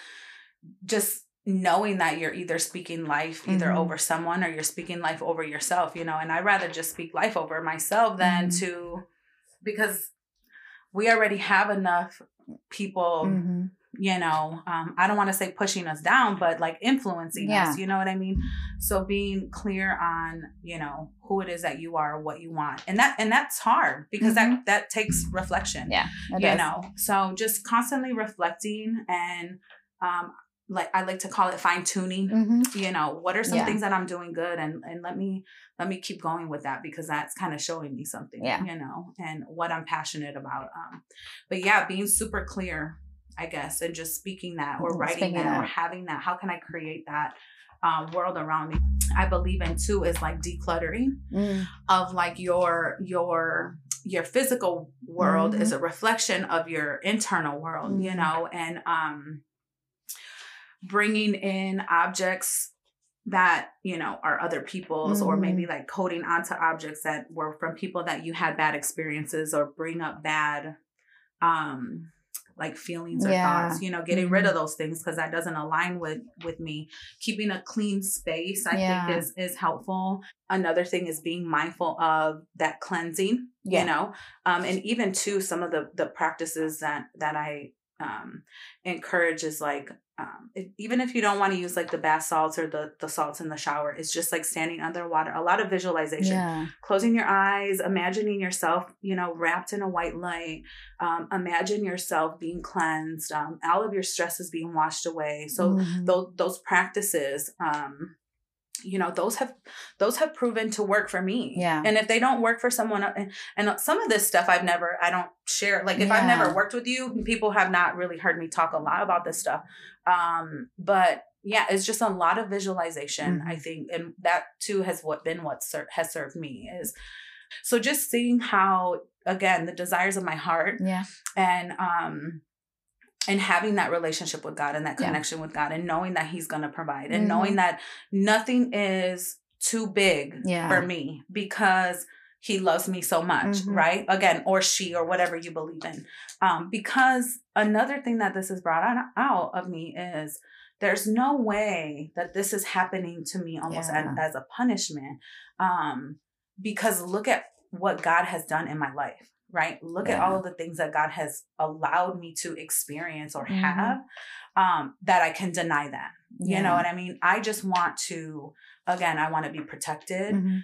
B: just knowing that you're either speaking life either mm-hmm. over someone or you're speaking life over yourself you know and I'd rather just speak life over myself than mm-hmm. to because we already have enough people mm-hmm. You know um, i don't want to say pushing us down but like influencing yeah. us you know what i mean so being clear on you know who it is that you are what you want and that and that's hard because mm-hmm. that that takes reflection
A: yeah
B: you does. know so just constantly reflecting and um like I like to call it fine tuning. Mm-hmm. You know, what are some yeah. things that I'm doing good, and and let me let me keep going with that because that's kind of showing me something. Yeah. You know, and what I'm passionate about. Um, but yeah, being super clear, I guess, and just speaking that or mm-hmm. writing speaking that, that or having that. How can I create that? Um, world around me i believe in too is like decluttering mm. of like your your your physical world mm-hmm. is a reflection of your internal world mm-hmm. you know and um bringing in objects that you know are other people's mm-hmm. or maybe like coding onto objects that were from people that you had bad experiences or bring up bad um like feelings or yeah. thoughts you know getting mm-hmm. rid of those things because that doesn't align with with me keeping a clean space i yeah. think is is helpful another thing is being mindful of that cleansing yeah. you know um and even too some of the the practices that that i um, encourage is like um, if, even if you don't want to use like the bath salts or the the salts in the shower, it's just like standing underwater. A lot of visualization,
A: Yeah.
B: closing your eyes, imagining yourself, you know, wrapped in a white light. Um, imagine yourself being cleansed, um, all of your stresses being washed away. So
A: Mhm.
B: those those practices um you know those have those have proven to work for me
A: Yeah.
B: and if they don't work for someone and, and some of this stuff i've never i don't share like if i've never worked with you people have not really heard me talk a lot about this stuff um but yeah it's just a lot of visualization
A: Mhm.
B: i think and that too has what been what ser- has served me is so just seeing how again the desires of my heart
A: yeah.
B: and um and having that relationship with God and that
A: Yeah.
B: connection with God and knowing that he's going to provide and
A: Mhm.
B: knowing that nothing is too big
A: Yeah.
B: for me because he loves me so much,
A: Mhm.
B: right? Again, or she or whatever you believe in. Um because another thing that this has brought out of me is there's no way that this is happening to me almost
A: Yeah.
B: as, as a punishment um because look at what God has done in my life, right? Look at all of the things that God has allowed me to experience or
A: Mhm.
B: have um, that I can deny that. You know
A: Yeah.
B: what I mean? I just want to, again, I want to be protected.
A: Mhm.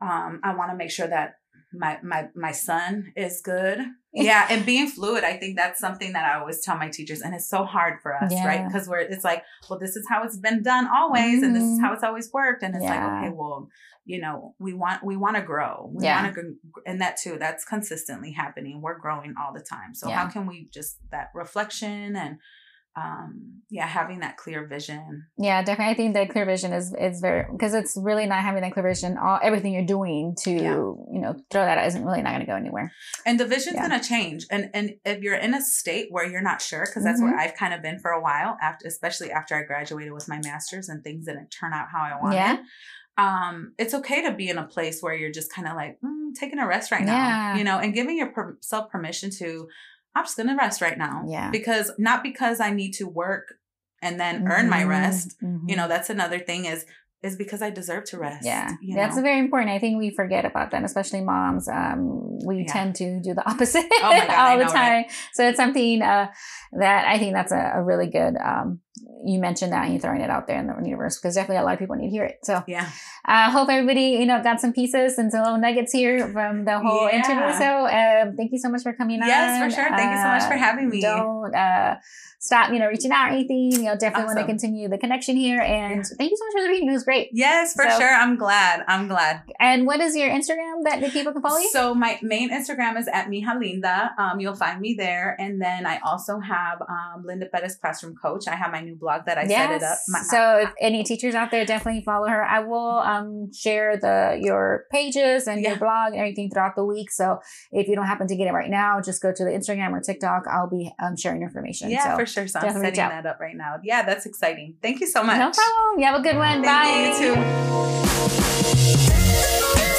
B: Um, I want to make sure that my my my son is good. Yeah, and being fluid, I think that's something that I always tell my teachers, and it's so hard for us, right? Because we're it's like, well, this is how it's been done always, and this is
A: Mhm.
B: how it's always worked, and it's
A: Yeah.
B: like, okay, well, you know, we want we want to grow, we
A: Yeah.
B: want to, and that too, that's consistently happening. We're growing all the time, so
A: Yeah.
B: how can we just that reflection and um yeah having that clear vision
A: Yeah, definitely. I think that clear vision is is very because it's really not having that clear vision. All everything you're doing to
B: Yeah.
A: you know throw that out isn't really not going to go anywhere.
B: and the vision's
A: Yeah.
B: going to change and and if you're in a state where you're not sure because that's
A: Mm-hmm.
B: where i've kind of been for a while after especially after i graduated with my master's and things didn't turn out how i wanted
A: Yeah.
B: um it's okay to be in a place where you're just kind of like mm, taking a rest right now
A: Yeah.
B: you know and giving yourself permission to i'm just gonna rest right now
A: Yeah.
B: because not because i need to work and then earn my
A: Mhm.
B: rest
A: Mhm.
B: you know that's another thing is is because i deserve to rest
A: Yeah, that's
B: know?
A: very important. I think we forget about that, especially moms. Um, we
B: Yeah.
A: tend to do the opposite
B: Oh God,
A: all the time.
B: right?
A: So it's something uh, that I think that's a, a really good. Um, you mentioned that and you're throwing it out there in the universe because definitely a lot of people need to hear it. So
B: yeah
A: I hope everybody you know got some pieces and some little nuggets here from the whole
B: Yeah.
A: interview. So um, thank you so much for coming on.
B: Yes, for sure. Thank you so much for
A: Uh,
B: having me.
A: Don't uh, stop, you know, reaching out or anything. You know, definitely want to continue the connection here. And
B: Yeah.
A: thank you so much for the reading. It was great.
B: Yes, for
A: So-
B: sure. I'm glad. I'm glad.
A: And what is your Instagram that the people can follow you?
B: So my main Instagram is at Mijalinda. Um, you'll find me there. And then I also have um, Linda Pettis Classroom Coach. I have my new blog that I set it up. My-
A: so if any teachers out there, definitely follow her. I will um, share the your pages and your blog and everything throughout the week. So if you don't happen to get it right now, just go to the Instagram or TikTok. I'll be um, sharing information.
B: yeah,
A: so,
B: for sure. So I'm setting that up right now. Yeah, that's exciting. Thank you so much.
A: No problem. You have a good one.
B: Thank
A: Bye.
B: you, you too.